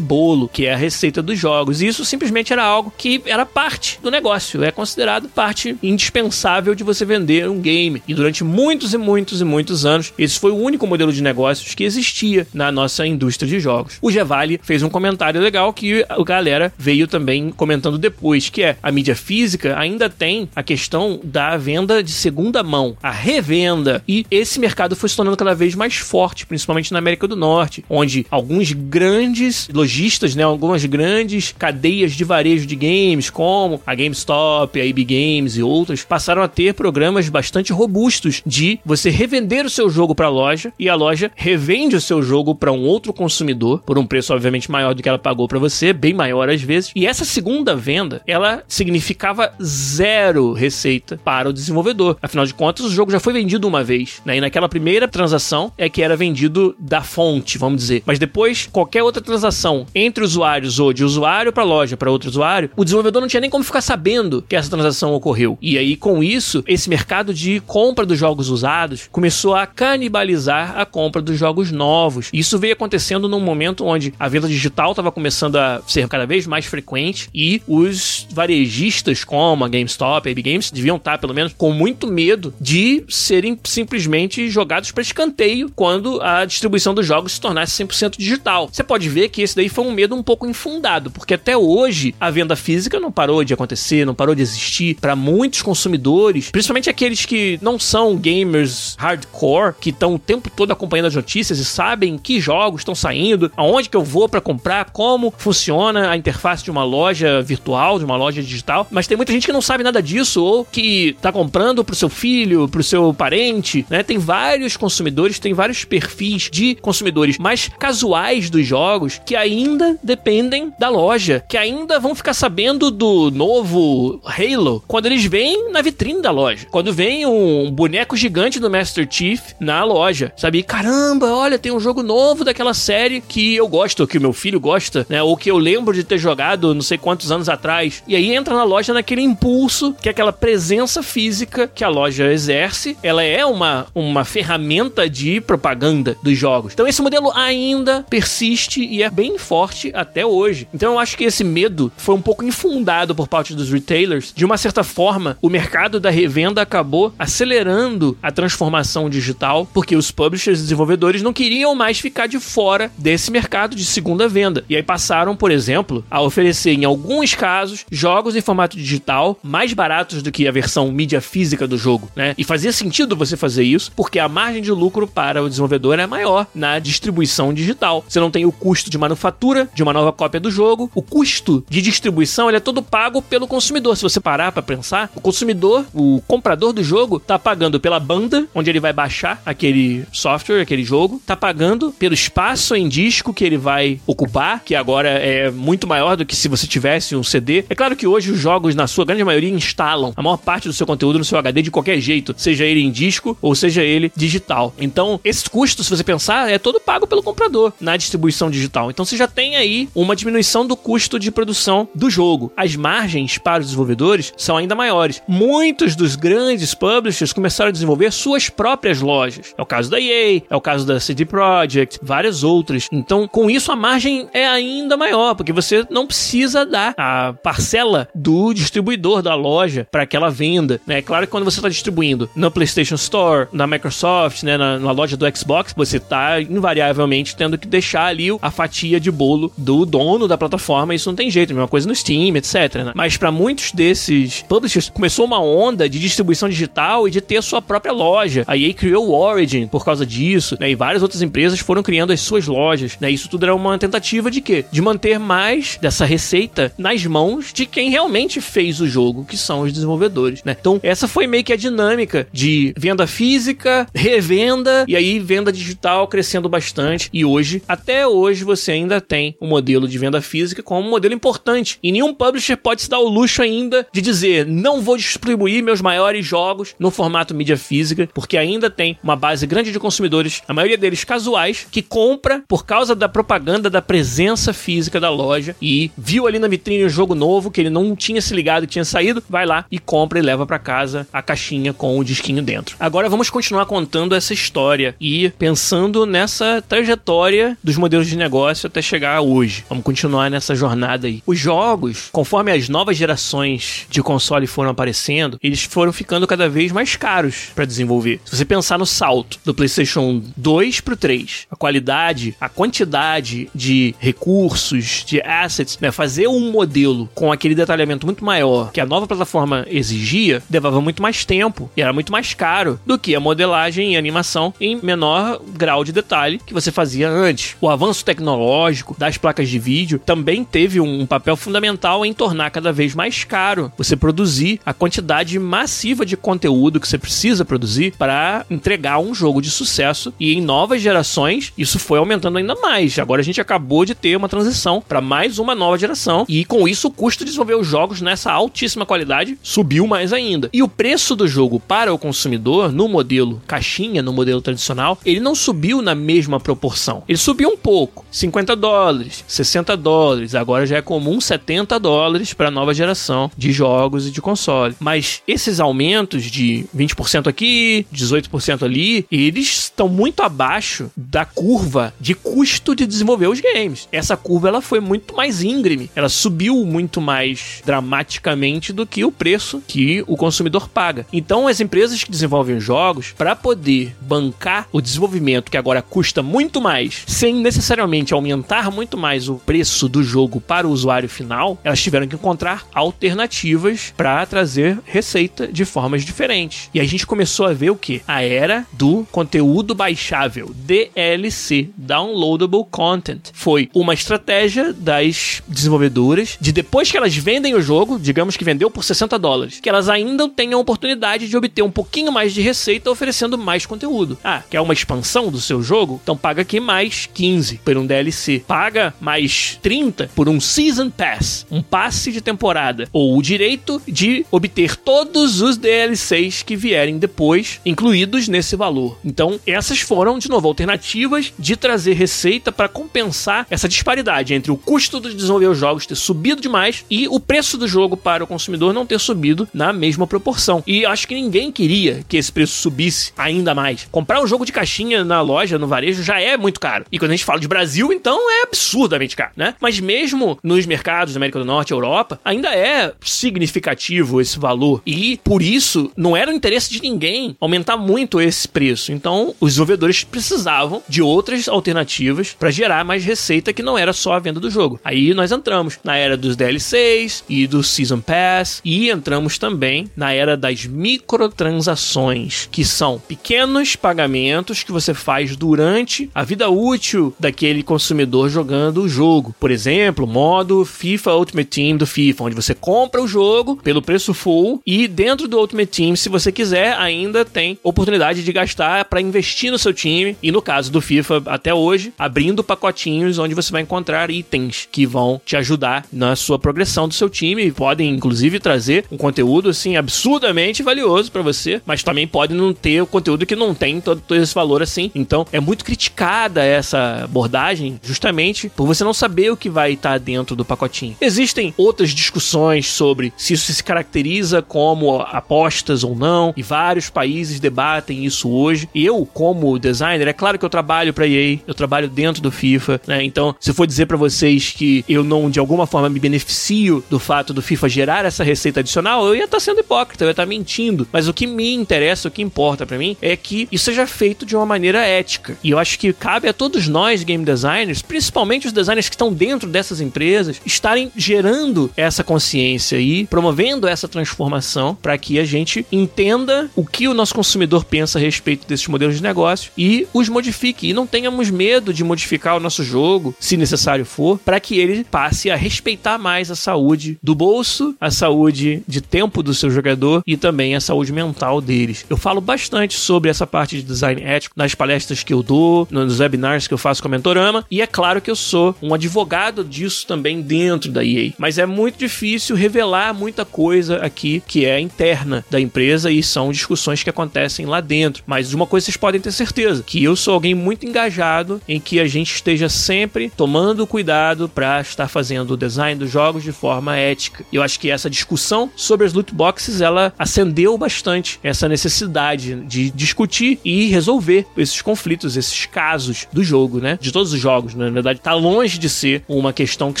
bolo, que é a receita dos jogos. E isso simplesmente era algo que era parte do negócio, é considerado parte indispensável de você vender um game. E durante muitos e muitos e muitos anos, esse foi o único modelo de negócios que existia na nossa indústria de jogos. O Gevali fez um comentário legal que a galera veio também comentando depois, que é a mídia física ainda tem a questão da venda de segunda mão, a revenda. E esse mercado foi se tornando cada vez mais forte, principalmente na América do Norte, onde alguns grandes lojistas, né, algumas grandes cadeias de varejo de games, como a GameStop, a EB Games e outras, passaram a ter programas bastante robustos de você revender o seu jogo para a loja e a loja revende o seu jogo para um outro consumidor por um preço obviamente maior do que ela pagou para você, bem maior às vezes. E essa segunda venda, ela significava zero receita para o desenvolvedor. Afinal de contas, o jogo já foi vendido uma vez, né? E naquela primeira transação é que era vendido da fonte, vamos dizer. Mas depois, qualquer outra transação entre usuários ou de usuário para loja para outro usuário, o desenvolvedor não tinha nem como ficar sabendo que essa transação ocorreu. E aí, com isso, esse mercado de compra dos jogos usados começou a canibalizar a compra dos jogos novos. Isso veio acontecendo num momento onde a venda digital estava começando a ser cada vez mais frequente e os varejistas como a GameStop, a EB Games deviam estar pelo menos com muito medo de serem simplesmente jogados para escanteio quando a distribuição dos jogos se tornasse 100% digital. Você pode ver que esse daí foi um medo um pouco infundado, porque até hoje a venda física não parou de acontecer, não parou de existir para muitos consumidores, principalmente aqueles que não são gamers hardcore, que estão o tempo todo acompanhando as notícias e sabem que jogos estão saindo, aonde que eu vou para comprar, como funciona a interface de uma loja virtual, de uma loja digital. Mas tem muita gente que não sabe nada disso ou que tá comprando pro seu filho, pro seu parente, né? Tem vários consumidores, tem vários perfis de consumidores mais casuais dos jogos que ainda dependem da loja, que ainda vão ficar sabendo do novo Halo quando eles vêm na vitrine da loja. Quando vem um boneco gigante do Master Chief na loja, sabe? Caramba, olha, tem um jogo novo daquela série que eu gosto, que o meu filho gosta, né? Ou que eu lembro de ter jogado não sei quantos anos atrás. E aí entra na loja naquele impulso, que é aquela presença física que a loja exerce. Ela é uma, uma ferramenta de propaganda dos jogos. Então esse modelo ainda persiste e é bem forte até hoje. Então eu acho que esse medo foi um pouco infundado por parte dos retailers. De uma certa forma, o mercado da revenda acabou acelerando a transformação digital, porque os publishers e desenvolvedores não queriam mais ficar de fora desse mercado de segunda venda. E aí passaram, por exemplo, a oferecer em alguns casos jogos em formato digital mais baratos do que a versão mídia física do jogo, né? E fazia sentido você fazer isso, porque a margem de lucro para o desenvolvedor é maior na distribuição digital. Você não tem o custo de manufatura de uma nova cópia do jogo, o custo de distribuição ele é todo pago pelo consumidor. Se você parar para pensar, o consumidor, o comprador do jogo, tá pagando pela banda onde ele vai baixar aquele software, aquele jogo, tá pagando pelo espaço em disco que ele vai ocupar, que agora é muito maior do que se você tivesse um CD. É claro que hoje os jogos, na sua grande maioria, instalam a maior parte do seu conteúdo no seu HD de qualquer jeito, seja ele em disco ou seja ele digital. Então, esse custo, se você pensar, é todo pago pelo comprador na distribuição digital. Então, você já tem aí uma diminuição do custo de produção do jogo. As margens para os desenvolvedores são ainda maiores. Muitos dos grandes publishers começaram a desenvolver suas próprias lojas. É o caso da EA, é o caso da CD Projekt, várias outras. Então, com isso, a margem é ainda maior, porque você não precisa dar a parcela do distribuidor da loja para aquela venda. Né? É claro que quando você está distribuindo no PlayStation Store, na Microsoft, né, na, na loja do Xbox, você está invariavelmente tendo que deixar ali a fatia de bolo do dono da plataforma. Isso não tem jeito, mesma coisa no Steam, etc. Né? Mas para muitos desses publishers, começou uma onda de distribuição digital e de ter a sua própria loja. A EA criou o Origin por causa disso, né? E várias outras empresas foram criando as suas lojas, né? Isso tudo era uma tentativa de quê? De manter mais dessa receita nas mãos de quem realmente fez o jogo, que são os desenvolvedores, né? Então, essa foi meio que a dinâmica de venda física, revenda e aí venda digital crescendo bastante. E hoje, até hoje, você ainda tem o um modelo de venda física como um modelo importante. E nenhum publisher pode se dar o luxo ainda de dizer: não vou distribuir meus maiores jogos no formato mídia física, porque ainda tem uma base grande de consumidores, a maioria deles casuais, que compra por causa da propaganda da presença física da loja e viu ali na vitrine um jogo novo que ele não tinha se ligado tinha saído, vai lá e compra e leva para casa a caixinha com o disquinho dentro. Agora vamos continuar contando essa história e pensando nessa trajetória dos modelos de negócio até chegar hoje. Vamos continuar nessa jornada aí. Os jogos, conforme as novas gerações de console foram aparecendo, eles foram ficando cada vez mais caros para desenvolver. Se você pensar no salto do PlayStation 2 pro 3, a qualidade, a quantidade de recursos, de assets, né, fazer um modelo com aquele detalhamento muito maior que a nova plataforma exigia, levava muito mais tempo e era muito mais caro do que a modelagem e animação em menor grau de detalhe que você fazia antes. O avanço tecnológico das placas de vídeo também teve um papel fundamental em tornar cada vez mais caro você produzir a quantidade massiva de conteúdo que você precisa produzir para entregar um jogo de sucesso. E em novas gerações, isso foi aumentando ainda mais. Agora a gente acabou de ter uma transição para mais uma nova geração e com isso o custo de desenvolver os jogos nessa altíssima qualidade subiu mais ainda. E o preço do jogo para o consumidor no modelo caixinha, no modelo tradicional, ele não subiu na mesma proporção. Ele subiu um pouco, 50 dólares, 60 dólares, agora já é comum 70 dólares para a nova geração de jogos e de console. Mas esses aumentos de 20% aqui, 18% ali, eles estão muito abaixo da curva de custo de desenvolver os games. Essa curva ela foi muito mais íngreme, ela subiu muito mais dramaticamente do que o preço que o consumidor paga. Então as empresas que desenvolvem jogos, para poder bancar o desenvolvimento que agora custa muito mais, sem necessariamente aumentar muito mais o preço do jogo para o usuário final, elas tiveram que encontrar alternativas para trazer receita de formas diferentes. E a gente começou a ver o que? A era do conteúdo baixável, DLC, Downloadable Content. Foi uma estratégia das desenvolvedoras de depois que elas vendem o jogo, digamos que vendeu por 60 dólares, que elas ainda tenham a oportunidade de obter um pouquinho mais de receita oferecendo mais conteúdo. Ah, quer uma expansão do seu jogo? Então paga aqui mais 15 por um DLC. Paga mais 30 por um Season Pass, um passe de temporada. Ou o direito de obter todos os DLCs que vierem depois, incluídos nesse valor. Então, essas foram, de novo, alternativas de trazer receita para compensar essa disparidade entre o custo de desenvolver os jogos ter subido demais e o preço do jogo para o consumidor não ter subido na mesma proporção. E acho que ninguém queria que esse preço subisse ainda mais. Comprar um jogo de caixinha na loja, no varejo, já é muito caro. E quando a gente fala de Brasil, então é absurdamente caro, né? Mas mesmo nos mercados da América do Norte Europa, ainda é significativo esse valor. E por isso, não era o interesse de ninguém aumentar muito esse preço. Então, os desenvolvedores precisavam de outras alternativas para gerar mais receita que não era só a venda do jogo. Aí nós entramos na era dos DLCs e do Season Pass e entramos também na era das microtransações, que são pequenos pagamentos que você faz durante a vida útil daquele consumidor jogando o jogo. Por exemplo, modo FIFA Ultimate Team do FIFA, onde você compra o jogo pelo preço full e dentro do Ultimate Team, se você quiser, ainda tem oportunidade de gastar para investir no seu time e no caso do FIFA até hoje, abrindo pacotinhos onde você vai encontrar itens que vão te ajudar na sua progressão do seu time e podem inclusive trazer um conteúdo assim absurdamente valioso para você, mas também pode não ter o conteúdo que não tem todo, todo esse valor assim. Então, é muito criticada essa abordagem justamente por você não saber o que vai estar dentro do pacotinho. Existem outras discussões sobre se isso se caracteriza como apostas ou não, e vários países debatem isso hoje. Eu, como designer, é claro que eu trabalho para EA, eu trabalho dentro do FIFA, né? Então, se for dizer para vocês que eu não de alguma forma me beneficio do fato do FIFA gerar essa receita adicional, eu ia estar sendo hipócrita, eu ia estar mentindo. Mas o que me interessa, o que importa para mim é que isso seja feito de uma maneira ética. E eu acho que cabe a todos nós game designers, principalmente os designers que estão dentro dessas empresas, estarem gerando essa consciência e promovendo essa transformação para que a gente entenda o que o nosso consumidor pensa a respeito desses modelos de negócio e os modifique. E não tenhamos medo de modificar o nosso jogo, se necessário for, para que ele passe a respeitar mais a saúde do bolso, a saúde de tempo do seu jogador e também a saúde mental deles. Eu falo bastante sobre essa parte de design ético nas palestras que eu dou, nos webinars que eu faço com a Mentorama, e é claro que eu sou um advogado disso também dentro da EA. Mas é muito difícil revelar muita coisa aqui que é interna da empresa e são discussões que acontecem lá dentro. Mas uma coisa vocês podem ter certeza, que eu sou alguém muito engajado em que a gente esteja sempre tomando cuidado para estar fazendo o design dos jogos de forma ética. Eu acho que essa discussão sobre as loot boxes, ela acendeu bastante essa necessidade de discutir e resolver esses conflitos, esses casos do jogo, né? De todos os jogos, né? na verdade, tá longe de ser uma questão que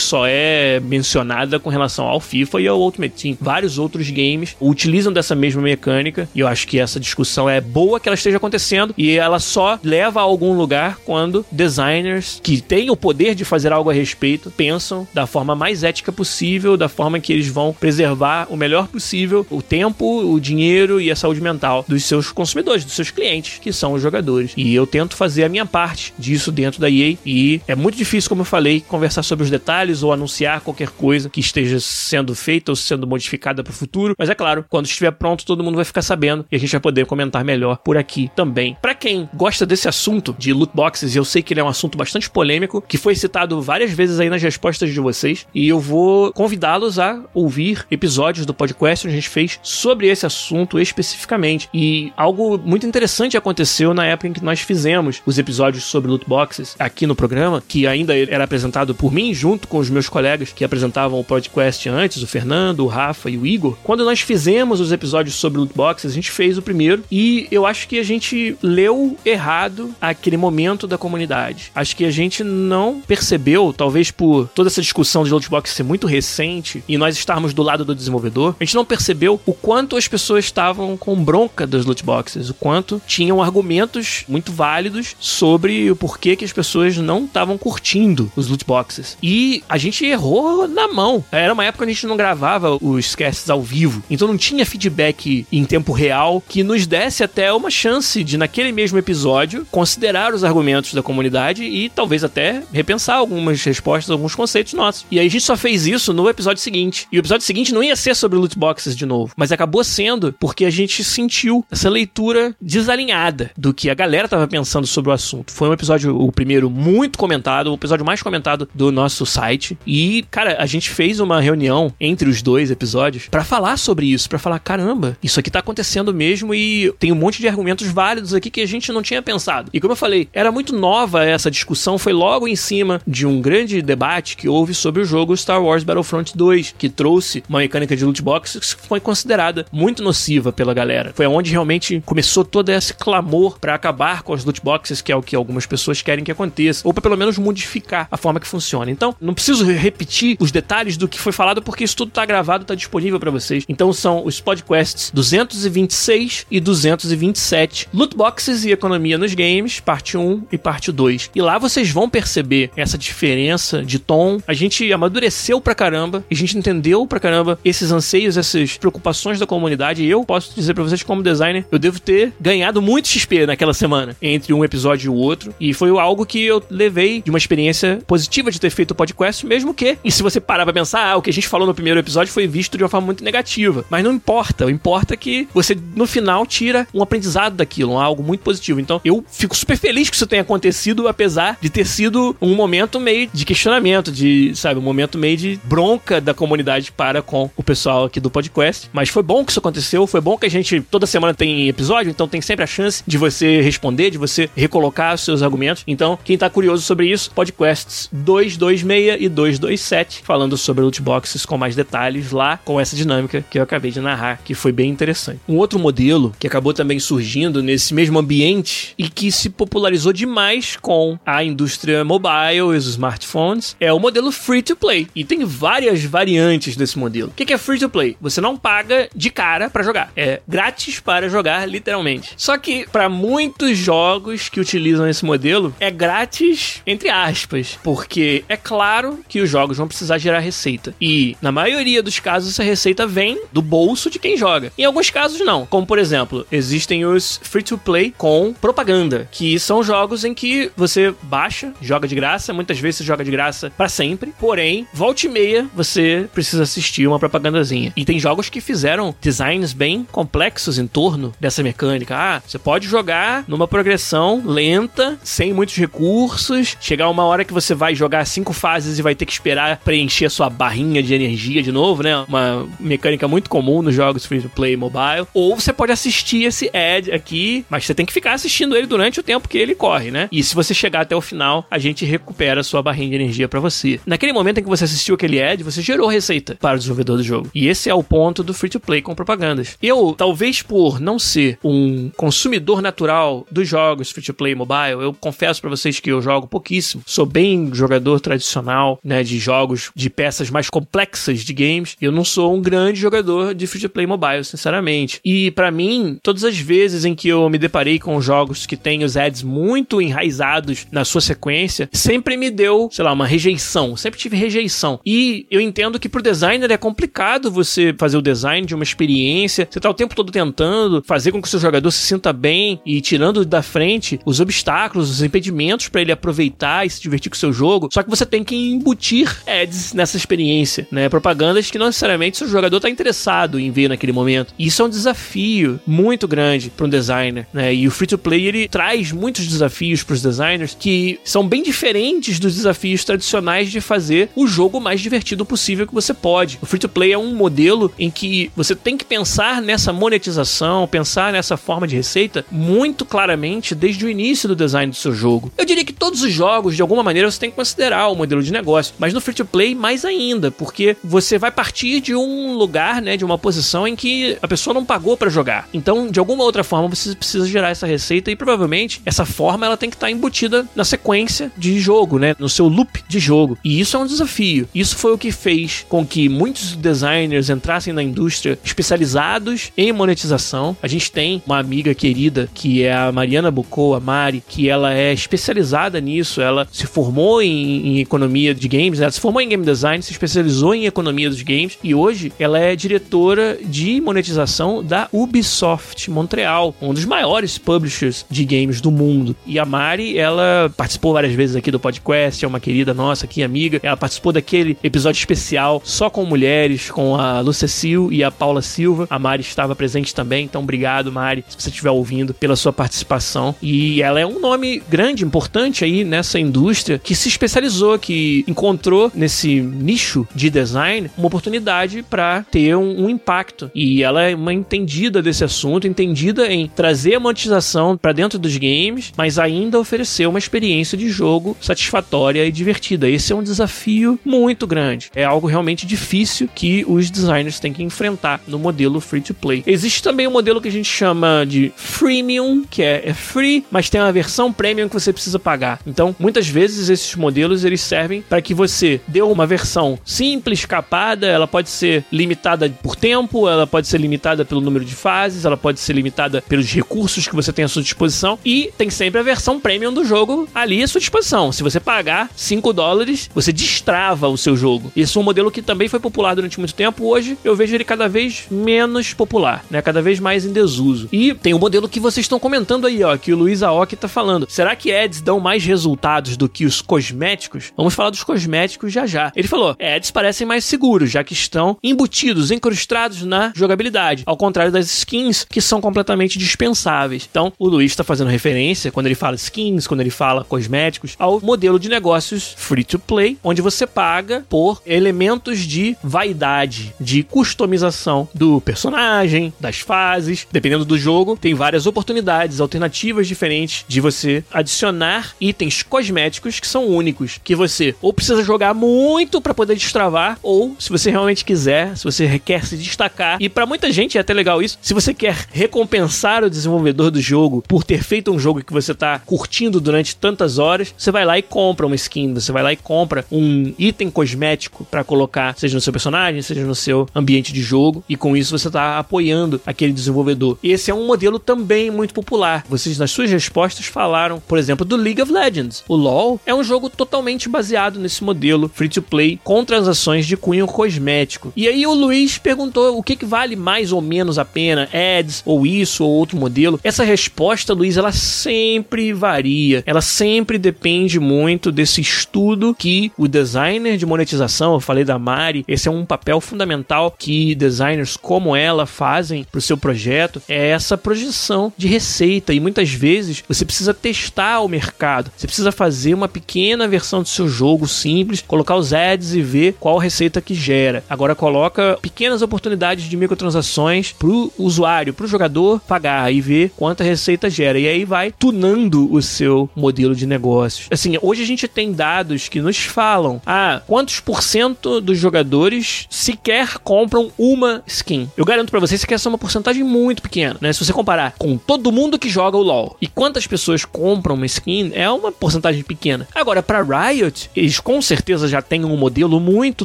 só é mencionada com relação ao FIFA e ao Ultimate Team. Vários outros games utilizam dessa mesma mecânica e eu acho que essa discussão é boa que ela esteja acontecendo e ela só leva a algum lugar quando designers que têm o poder de fazer algo a respeito pensam da forma mais ética possível, da forma que eles vão preservar o melhor possível o tempo, o dinheiro e a saúde mental dos seus consumidores, dos seus clientes, que são os jogadores. E eu tento fazer fazer a minha parte disso dentro da EA e é muito difícil, como eu falei, conversar sobre os detalhes ou anunciar qualquer coisa que esteja sendo feita ou sendo modificada para o futuro, mas é claro, quando estiver pronto todo mundo vai ficar sabendo e a gente vai poder comentar melhor por aqui também. Para quem gosta desse assunto de loot boxes, eu sei que ele é um assunto bastante polêmico, que foi citado várias vezes aí nas respostas de vocês, e eu vou convidá-los a ouvir episódios do podcast onde a gente fez sobre esse assunto especificamente. E algo muito interessante aconteceu na época em que nós fizemos os episódios sobre loot boxes aqui no programa, que ainda era apresentado por mim junto com os meus colegas que apresentavam o podcast antes, o Fernando, o Rafa e o Igor. Quando nós fizemos os episódios sobre loot boxes, a gente fez o primeiro e eu acho que a gente leu errado aquele momento da comunidade. Acho que a gente não percebeu, talvez por toda essa discussão de loot box ser muito recente e nós estarmos do lado do desenvolvedor, a gente não percebeu o quanto as pessoas estavam com bronca das loot boxes, o quanto tinham argumentos muito válidos sobre o porquê que as pessoas não estavam curtindo os loot boxes. E a gente errou na mão. Era uma época que a gente não gravava os casts ao vivo, então não tinha feedback em tempo real que nos desse até uma chance de, naquele mesmo episódio, considerar os argumentos da comunidade e talvez até repensar algumas respostas, alguns conceitos nossos. E aí a gente só fez isso no episódio seguinte. E o episódio seguinte não ia ser sobre loot boxes de novo, mas acabou sendo porque a gente sentiu essa leitura desalinhada do que a galera tava pensando sobre o assunto. Foi um episódio, o primeiro, muito comentado, o episódio mais comentado do nosso site. E, cara, a gente fez uma reunião entre os dois episódios para falar sobre isso, para falar, caramba, isso aqui tá acontecendo mesmo e tem um monte de argumentos válidos aqui que a gente não tinha pensado. E como eu falei, era muito nova essa discussão, foi logo em cima de um grande debate que houve sobre o jogo Star Wars Battlefront 2, que trouxe uma mecânica de loot boxes que foi considerada muito nociva pela galera. Foi onde realmente começou todo esse clamor para acabar com as loot boxes, que é o que algumas pessoas querem que aconteça, ou para pelo menos modificar a forma que funciona. Então, não preciso repetir os detalhes do que foi falado porque isso tudo tá gravado, tá disponível para vocês. Então são os podcasts 226 e 227, Loot Boxes e Economia nos Games, parte 1 e parte 2. E lá vocês vão perceber essa diferença de tom. A gente amadureceu pra caramba, a gente entendeu pra caramba esses anseios, essas preocupações da comunidade. E eu posso dizer para vocês, como designer, eu devo ter ganhado muito XP naquela semana, entre um episódio e o outro. E foi algo que eu levei de uma experiência positiva de ter feito o podcast, mesmo que, e se você parar pra pensar, ah, o que a gente falou no primeiro episódio foi visto de uma forma muito negativa. Mas não importa, o importa é que você, no final, tira um aprendizado daquilo, algo muito positivo. Então, eu fico super feliz que isso tenha acontecido, apesar de ter sido um momento meio de questionamento, de, sabe, um momento meio de bronca da comunidade para com o pessoal aqui do podcast. Mas foi bom que isso aconteceu, foi bom que a gente toda semana tem episódio, então tem sempre a chance de você responder, de você recolocar os seus argumentos. Então, quem tá curioso sobre isso, podcasts 226 e 227, falando sobre loot boxes com mais detalhes lá, com essa dinâmica que eu acabei de narrar, que foi bem interessante. Um outro modelo que acabou também surgindo nesse mesmo ambiente e que se popularizou demais com a indústria mobile e os smartphones é o modelo free to play. E tem várias variantes desse modelo. O que é free to play? Você não paga de cara para jogar. É grátis para jogar, literalmente. Só que para muitos jogos que utilizam esse modelo, é grátis entre aspas, porque é claro que os jogos vão precisar gerar receita. E na maioria dos casos essa receita vem do bolso de quem joga. Em alguns casos não, como por exemplo, existem os free to play com propaganda, que são jogos em que você baixa, joga de graça, muitas vezes você joga de graça para sempre, porém, volta e meia você precisa assistir uma propagandazinha. E tem jogos que fizeram designs bem complexos em torno dessa mecânica. Ah, você pode jogar numa progressão lenta, sem muitos recursos, chegar uma hora que você vai jogar cinco fases e vai ter que esperar preencher a sua barrinha de energia de novo, né? Uma mecânica muito comum nos jogos free to play mobile. Ou você pode assistir esse ad aqui, mas você tem que ficar assistindo ele durante o tempo que ele corre, né? E se você chegar até o final, a gente recupera a sua barrinha de energia para você. Naquele momento em que você assistiu aquele ad, você gerou receita para o desenvolvedor do jogo. E esse é o ponto do free to play com propagandas. Eu, talvez por não ser um consumidor natural dos jogos free to play mobile, eu confesso para vocês que eu jogo pouquíssimo. Sou bem jogador tradicional, né, de jogos de peças mais complexas de games. Eu não sou um grande jogador de free to play mobile, sinceramente. E para mim, todas as vezes em que eu me deparei com jogos que têm os ads muito enraizados na sua sequência, sempre me deu, sei lá, uma rejeição. Sempre tive rejeição. E eu entendo que pro designer é complicado você fazer o design de uma experiência. Você tá o tempo todo tentando fazer com que o seu jogador se sinta bem e tirando da frente os os obstáculos, os impedimentos para ele aproveitar e se divertir com o seu jogo. Só que você tem que embutir ads nessa experiência, né? Propagandas que não necessariamente o jogador está interessado em ver naquele momento. E isso é um desafio muito grande para um designer, né? E o free to play ele traz muitos desafios para os designers que são bem diferentes dos desafios tradicionais de fazer o jogo mais divertido possível que você pode. O free to play é um modelo em que você tem que pensar nessa monetização, pensar nessa forma de receita muito claramente desde o início do design do seu jogo. Eu diria que todos os jogos, de alguma maneira, você tem que considerar o modelo de negócio, mas no free to play mais ainda, porque você vai partir de um lugar, né, de uma posição em que a pessoa não pagou para jogar. Então, de alguma outra forma, você precisa gerar essa receita e provavelmente essa forma ela tem que estar embutida na sequência de jogo, né, no seu loop de jogo. E isso é um desafio. Isso foi o que fez com que muitos designers entrassem na indústria especializados em monetização. A gente tem uma amiga querida que é a Mariana Bucou, a Mari, que ela é especializada nisso. Ela se formou em, em economia de games, ela se formou em game design, se especializou em economia dos games e hoje ela é diretora de monetização da Ubisoft Montreal, um dos maiores publishers de games do mundo. E a Mari, ela participou várias vezes aqui do podcast, é uma querida nossa aqui, amiga. Ela participou daquele episódio especial só com mulheres, com a Lúcia Sil e a Paula Silva. A Mari estava presente também, então obrigado, Mari, se você estiver ouvindo, pela sua participação. E ela é um nome grande, importante aí nessa indústria que se especializou, que encontrou nesse nicho de design uma oportunidade para ter um, um, impacto. E ela é uma entendida desse assunto, entendida em trazer a monetização para dentro dos games, mas ainda oferecer uma experiência de jogo satisfatória e divertida. Esse é um desafio muito grande. É algo realmente difícil que os designers têm que enfrentar no modelo free to play. Existe também um modelo que a gente chama de freemium, que é, é free, mas tem uma versão premium que você precisa pagar. Então, muitas vezes esses modelos eles servem para que você dê uma versão simples, capada, ela pode ser limitada por tempo, ela pode ser limitada pelo número de fases, ela pode ser limitada pelos recursos que você tem à sua disposição e tem sempre a versão premium do jogo ali à sua disposição. Se você pagar 5 dólares, você destrava o seu jogo. Isso é um modelo que também foi popular durante muito tempo, hoje eu vejo ele cada vez menos popular, né? Cada vez mais em desuso. E tem o um modelo que vocês estão comentando aí, ó, que o Luiz Aoki tá falando. Será que ads dão mais resultados do que os cosméticos? Vamos falar dos cosméticos já já. Ele falou: ads parecem mais seguros, já que estão embutidos, incrustados na jogabilidade, ao contrário das skins que são completamente dispensáveis. Então, o Luiz está fazendo referência quando ele fala skins, quando ele fala cosméticos, ao modelo de negócios free to play, onde você paga por elementos de vaidade, de customização do personagem, das fases, dependendo do jogo, tem várias oportunidades, alternativas diferentes de você adicionar itens cosméticos que são únicos, que você ou precisa jogar muito para poder destravar, ou se você realmente quiser, se você quer se destacar, e para muita gente é até legal isso, se você quer recompensar o desenvolvedor do jogo por ter feito um jogo que você tá curtindo durante tantas horas, você vai lá e compra uma skin, você vai lá e compra um item cosmético para colocar, seja no seu personagem, seja no seu ambiente de jogo, e com isso você tá apoiando aquele desenvolvedor. Esse é um modelo também muito popular. Vocês nas suas respostas falaram, por exemplo, do League of Legends. O LoL é um jogo totalmente baseado nesse modelo free to play com transações de cunho cosmético. E aí o Luiz perguntou o que, que vale mais ou menos a pena, ads ou isso ou outro modelo. Essa resposta, Luiz, ela sempre varia. Ela sempre depende muito desse estudo que o designer de monetização, eu falei da Mari, esse é um papel fundamental que designers como ela fazem para o seu projeto, é essa projeção de receita e muitas vezes você precisa testar o mercado. Você precisa fazer uma pequena versão do seu jogo simples, colocar os ads e ver qual receita que gera. Agora coloca pequenas oportunidades de microtransações pro usuário, pro jogador pagar e ver quanta receita gera. E aí vai tunando o seu modelo de negócios. Assim, hoje a gente tem dados que nos falam: ah, quantos por cento dos jogadores sequer compram uma skin? Eu garanto para vocês que essa é uma porcentagem muito pequena, né? Se você comparar com todo mundo que joga o LoL e quantas pessoas compram uma skin, é uma porcentagem pequena. Agora, para Riot, eles com certeza já têm um modelo muito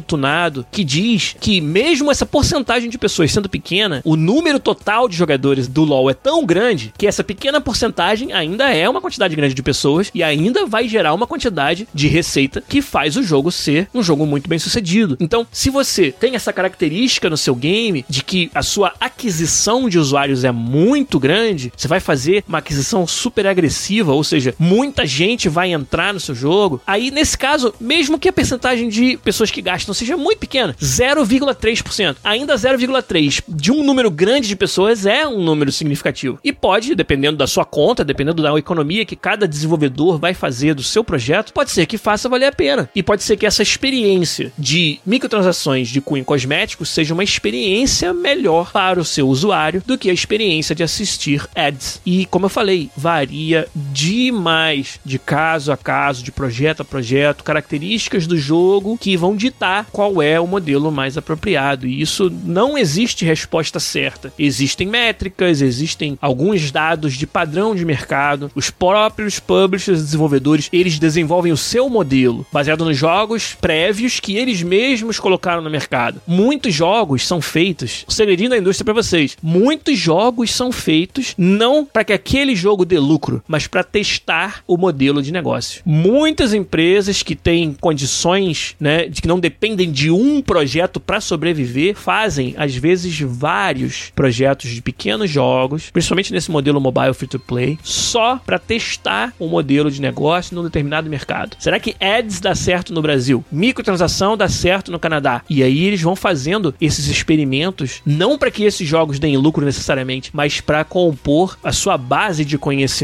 tunado que diz que mesmo essa porcentagem de pessoas sendo pequena, o número total de jogadores do LoL é tão grande que essa pequena porcentagem ainda é uma quantidade grande de pessoas e ainda vai gerar uma quantidade de receita que faz o jogo ser um jogo muito bem sucedido. Então, se você tem essa característica no seu game de que a sua aquisição de usuários é muito grande, você vai fazer uma aquisição super super agressiva, ou seja, muita gente vai entrar no seu jogo, aí nesse caso, mesmo que a percentagem de pessoas que gastam seja muito pequena, 0,3%, ainda 0,3% de um número grande de pessoas é um número significativo. E pode, dependendo da sua conta, dependendo da economia que cada desenvolvedor vai fazer do seu projeto, pode ser que faça valer a pena. E pode ser que essa experiência de microtransações de cunho cosmético seja uma experiência melhor para o seu usuário do que a experiência de assistir ads. E como eu falei, varia demais de caso a caso, de projeto a projeto, características do jogo que vão ditar qual é o modelo mais apropriado. E isso não existe resposta certa. Existem métricas, existem alguns dados de padrão de mercado. Os próprios publishers, desenvolvedores, eles desenvolvem o seu modelo baseado nos jogos prévios que eles mesmos colocaram no mercado. Muitos jogos são feitos, o segredinho da indústria para vocês, muitos jogos são feitos não para que aquele jogo dê lucro, mas para testar o modelo de negócio. Muitas empresas que têm condições, né, de que não dependem de um projeto para sobreviver, fazem às vezes vários projetos de pequenos jogos, principalmente nesse modelo mobile free to play, só para testar o um modelo de negócio num determinado mercado. Será que ads dá certo no Brasil? Microtransação dá certo no Canadá? E aí eles vão fazendo esses experimentos não para que esses jogos deem lucro necessariamente, mas para compor a sua base de conhecimento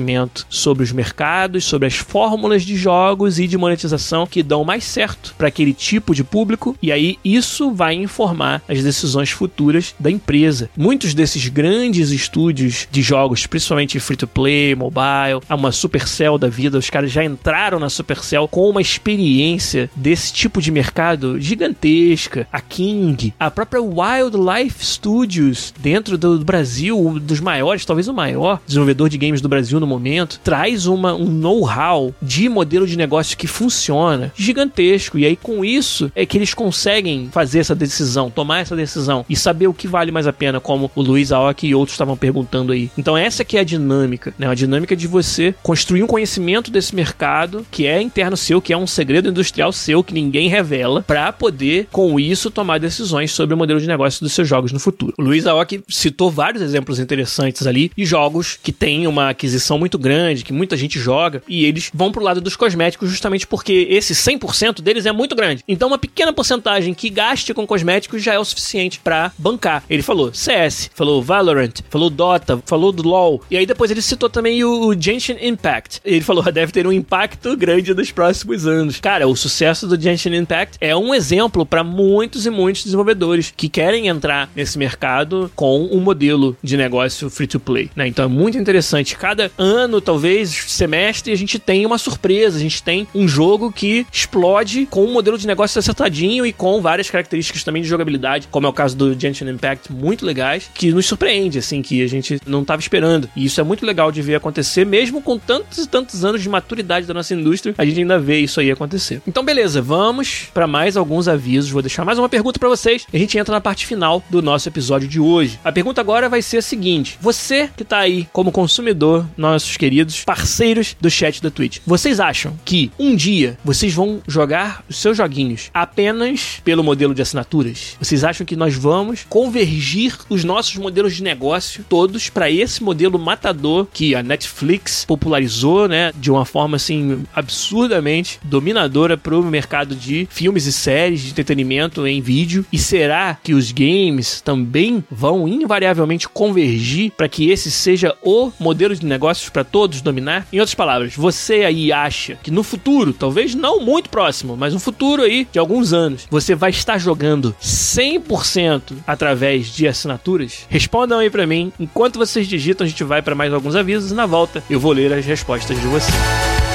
sobre os mercados, sobre as fórmulas de jogos e de monetização que dão mais certo para aquele tipo de público. E aí isso vai informar as decisões futuras da empresa. Muitos desses grandes estúdios de jogos, principalmente free to play, mobile, a uma Supercell da vida, os caras já entraram na Supercell com uma experiência desse tipo de mercado gigantesca. A King, a própria Wildlife Studios, dentro do Brasil, um dos maiores, talvez o maior desenvolvedor de games do Brasil no momento, traz uma, um know-how de modelo de negócio que funciona gigantesco. E aí, com isso, é que eles conseguem fazer essa decisão, tomar essa decisão e saber o que vale mais a pena, como o Luiz Aoki e outros estavam perguntando aí. Então, essa que é a dinâmica, né? A dinâmica de você construir um conhecimento desse mercado que é interno seu, que é um segredo industrial seu, que ninguém revela, para poder, com isso, tomar decisões sobre o modelo de negócio dos seus jogos no futuro. O Luiz Aoki citou vários exemplos interessantes ali de jogos que têm uma aquisição muito grande, que muita gente joga, e eles vão pro lado dos cosméticos justamente porque esse 100% deles é muito grande. Então, uma pequena porcentagem que gaste com cosméticos já é o suficiente para bancar. Ele falou CS, falou Valorant, falou Dota, falou do LoL, e aí depois ele citou também o Genshin Impact. Ele falou, deve ter um impacto grande nos próximos anos. Cara, o sucesso do Genshin Impact é um exemplo para muitos e muitos desenvolvedores que querem entrar nesse mercado com um modelo de negócio free to play, né? Então é muito interessante. Cada ano, talvez, semestre, a gente tem uma surpresa, a gente tem um jogo que explode com um modelo de negócio acertadinho e com várias características também de jogabilidade, como é o caso do Genshin Impact, muito legais, que nos surpreende, assim, que a gente não estava esperando. E isso é muito legal de ver acontecer, mesmo com tantos e tantos anos de maturidade da nossa indústria, a gente ainda vê isso aí acontecer. Então, beleza, vamos para mais alguns avisos. Vou deixar mais uma pergunta para vocês e a gente entra na parte final do nosso episódio de hoje. A pergunta agora vai ser a seguinte: você que tá aí como consumidor, nossos queridos parceiros do chat da Twitch, vocês acham que um dia vocês vão jogar os seus joguinhos apenas pelo modelo de assinaturas? Vocês acham que nós vamos convergir os nossos modelos de negócio todos para esse modelo matador que a Netflix popularizou, né, de uma forma assim absurdamente dominadora pro mercado de filmes e séries de entretenimento em vídeo? E será que os games também vão invariavelmente convergir para que esse seja o modelo de para todos dominar? Em outras palavras, você aí acha que no futuro, talvez não muito próximo, mas um futuro aí de alguns anos, você vai estar jogando 100% através de assinaturas? Respondam aí para mim. Enquanto vocês digitam, a gente vai para mais alguns avisos. Na volta, eu vou ler as respostas de vocês.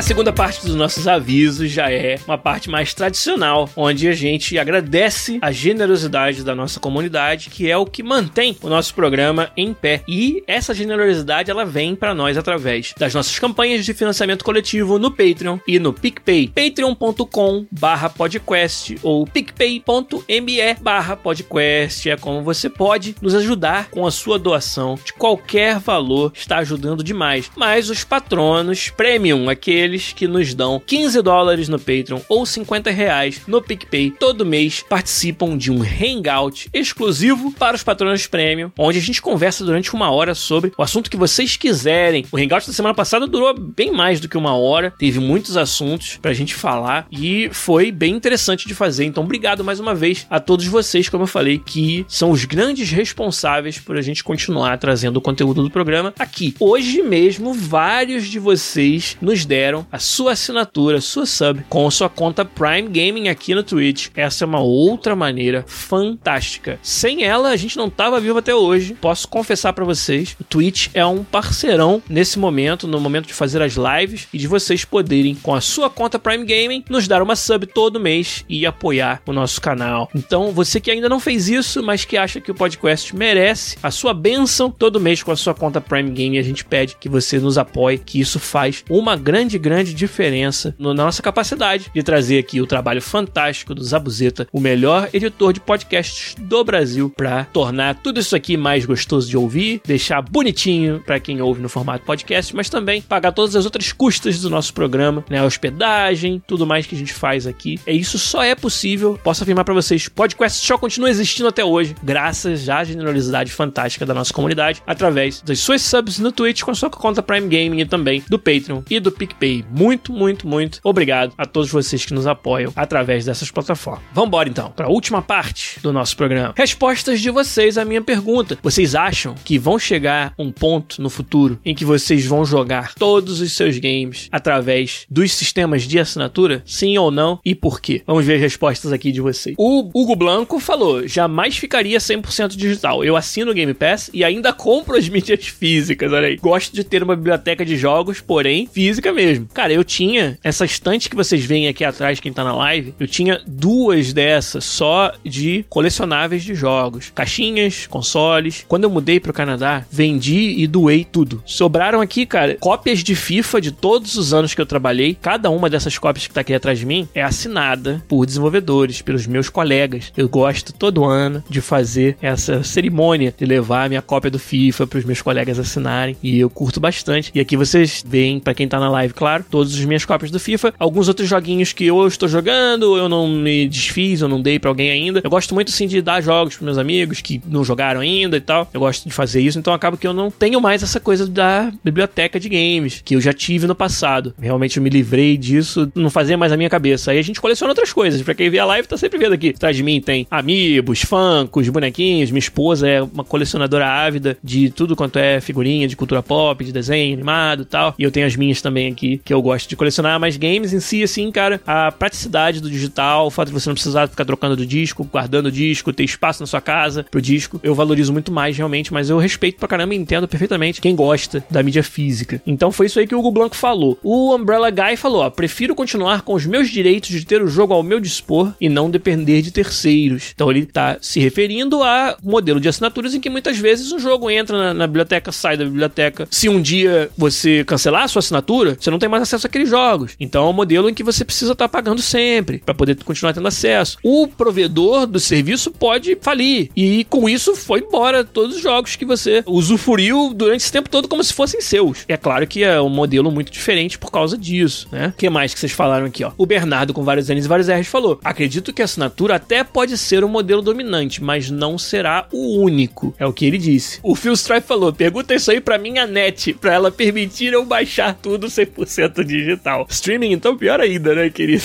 A segunda parte dos nossos avisos já é uma parte mais tradicional, onde a gente agradece a generosidade da nossa comunidade, que é o que mantém o nosso programa em pé. E essa generosidade ela vem para nós através das nossas campanhas de financiamento coletivo no Patreon e no PicPay. patreon.com/podcast ou picpay.me/podcast é como você pode nos ajudar com a sua doação de qualquer valor, está ajudando demais. Mas os patronos premium, aqueles que nos dão 15 dólares no Patreon ou 50 reais no PicPay todo mês participam de um hangout exclusivo para os patronos premium, onde a gente conversa durante uma hora sobre o assunto que vocês quiserem. O hangout da semana passada durou bem mais do que uma hora, teve muitos assuntos pra gente falar e foi bem interessante de fazer. Então, obrigado mais uma vez a todos vocês, como eu falei, que são os grandes responsáveis por a gente continuar trazendo o conteúdo do programa aqui. Hoje mesmo, vários de vocês nos deram a sua assinatura, sua sub, com sua conta Prime Gaming aqui no Twitch. Essa é uma outra maneira fantástica. Sem ela, a gente não tava vivo até hoje. Posso confessar para vocês, o Twitch é um parceirão nesse momento, no momento de fazer as lives e de vocês poderem, com a sua conta Prime Gaming, nos dar uma sub todo mês e apoiar o nosso canal. Então, você que ainda não fez isso, mas que acha que o podcast merece a sua benção todo mês com a sua conta Prime Gaming, a gente pede que você nos apoie, que isso faz uma grande, grande diferença na nossa capacidade de trazer aqui o trabalho fantástico do Zabuzeta, o melhor editor de podcasts do Brasil, para tornar tudo isso aqui mais gostoso de ouvir, deixar bonitinho para quem ouve no formato podcast, mas também pagar todas as outras custas do nosso programa, né, a hospedagem, tudo mais que a gente faz aqui. E isso só é possível, posso afirmar para vocês, podcast só continua existindo até hoje, graças à generosidade fantástica da nossa comunidade, através das suas subs no Twitch com a sua conta Prime Gaming e também do Patreon e do PicPay. Muito, muito, muito obrigado a todos vocês que nos apoiam através dessas plataformas. Vambora então para a última parte do nosso programa. Respostas de vocês à minha pergunta. Vocês acham que vão chegar um ponto no futuro em que vocês vão jogar todos os seus games através dos sistemas de assinatura? Sim ou não? E por quê? Vamos ver as respostas aqui de vocês. O Hugo Blanco falou: jamais ficaria 100% digital. Eu assino o Game Pass e ainda compro as mídias físicas. Olha aí. Gosto de ter uma biblioteca de jogos, porém física mesmo. Cara, eu tinha essa estante que vocês veem aqui atrás, quem tá na live, eu tinha duas dessas só de colecionáveis de jogos. Caixinhas, consoles. Quando eu mudei pro Canadá, vendi e doei tudo. Sobraram aqui, cara, cópias de FIFA de todos os anos que eu trabalhei. Cada uma dessas cópias que tá aqui atrás de mim é assinada por desenvolvedores, pelos meus colegas. Eu gosto todo ano de fazer essa cerimônia de levar a minha cópia do FIFA pros meus colegas assinarem e eu curto bastante. E aqui vocês veem, para quem tá na live, claro, todas as minhas cópias do FIFA, alguns outros joguinhos que eu estou jogando, eu não me desfiz, eu não dei para alguém ainda. Eu gosto muito assim de dar jogos pros meus amigos que não jogaram ainda e tal. Eu gosto de fazer isso, então acaba que eu não tenho mais essa coisa da biblioteca de games que eu já tive no passado. Realmente eu me livrei disso, não fazia mais a minha cabeça. Aí a gente coleciona outras coisas. Para quem vê a live, tá sempre vendo aqui. Atrás de mim tem amigos, funkos, bonequinhos. Minha esposa é uma colecionadora ávida de tudo quanto é figurinha de cultura pop, de desenho animado e tal. E eu tenho as minhas também aqui que eu gosto de colecionar, mas games em si, assim, cara, a praticidade do digital, o fato de você não precisar ficar trocando do disco, guardando o disco, ter espaço na sua casa pro disco, eu valorizo muito mais realmente, mas eu respeito pra caramba e entendo perfeitamente quem gosta da mídia física. Então foi isso aí que o Hugo Blanco falou. O Umbrella Guy falou: ó, prefiro continuar com os meus direitos de ter o jogo ao meu dispor e não depender de terceiros. Então ele tá se referindo a modelo de assinaturas em que muitas vezes o jogo entra na, na biblioteca, sai da biblioteca. Se um dia você cancelar a sua assinatura, você não tem mais acesso àqueles jogos. Então é um modelo em que você precisa estar tá pagando sempre para poder continuar tendo acesso. O provedor do serviço pode falir e com isso foi embora todos os jogos que você usufruiu durante esse tempo todo como se fossem seus. É claro que é um modelo muito diferente por causa disso, né? O que mais que vocês falaram aqui, ó? O Bernardo com vários N's e vários R's falou: "Acredito que a assinatura até pode ser o um modelo dominante, mas não será o único". É o que ele disse. O Phil Strife falou: "Pergunta isso aí para minha net, para ela permitir eu baixar tudo 100% digital". Streaming então pior ainda, né, querido?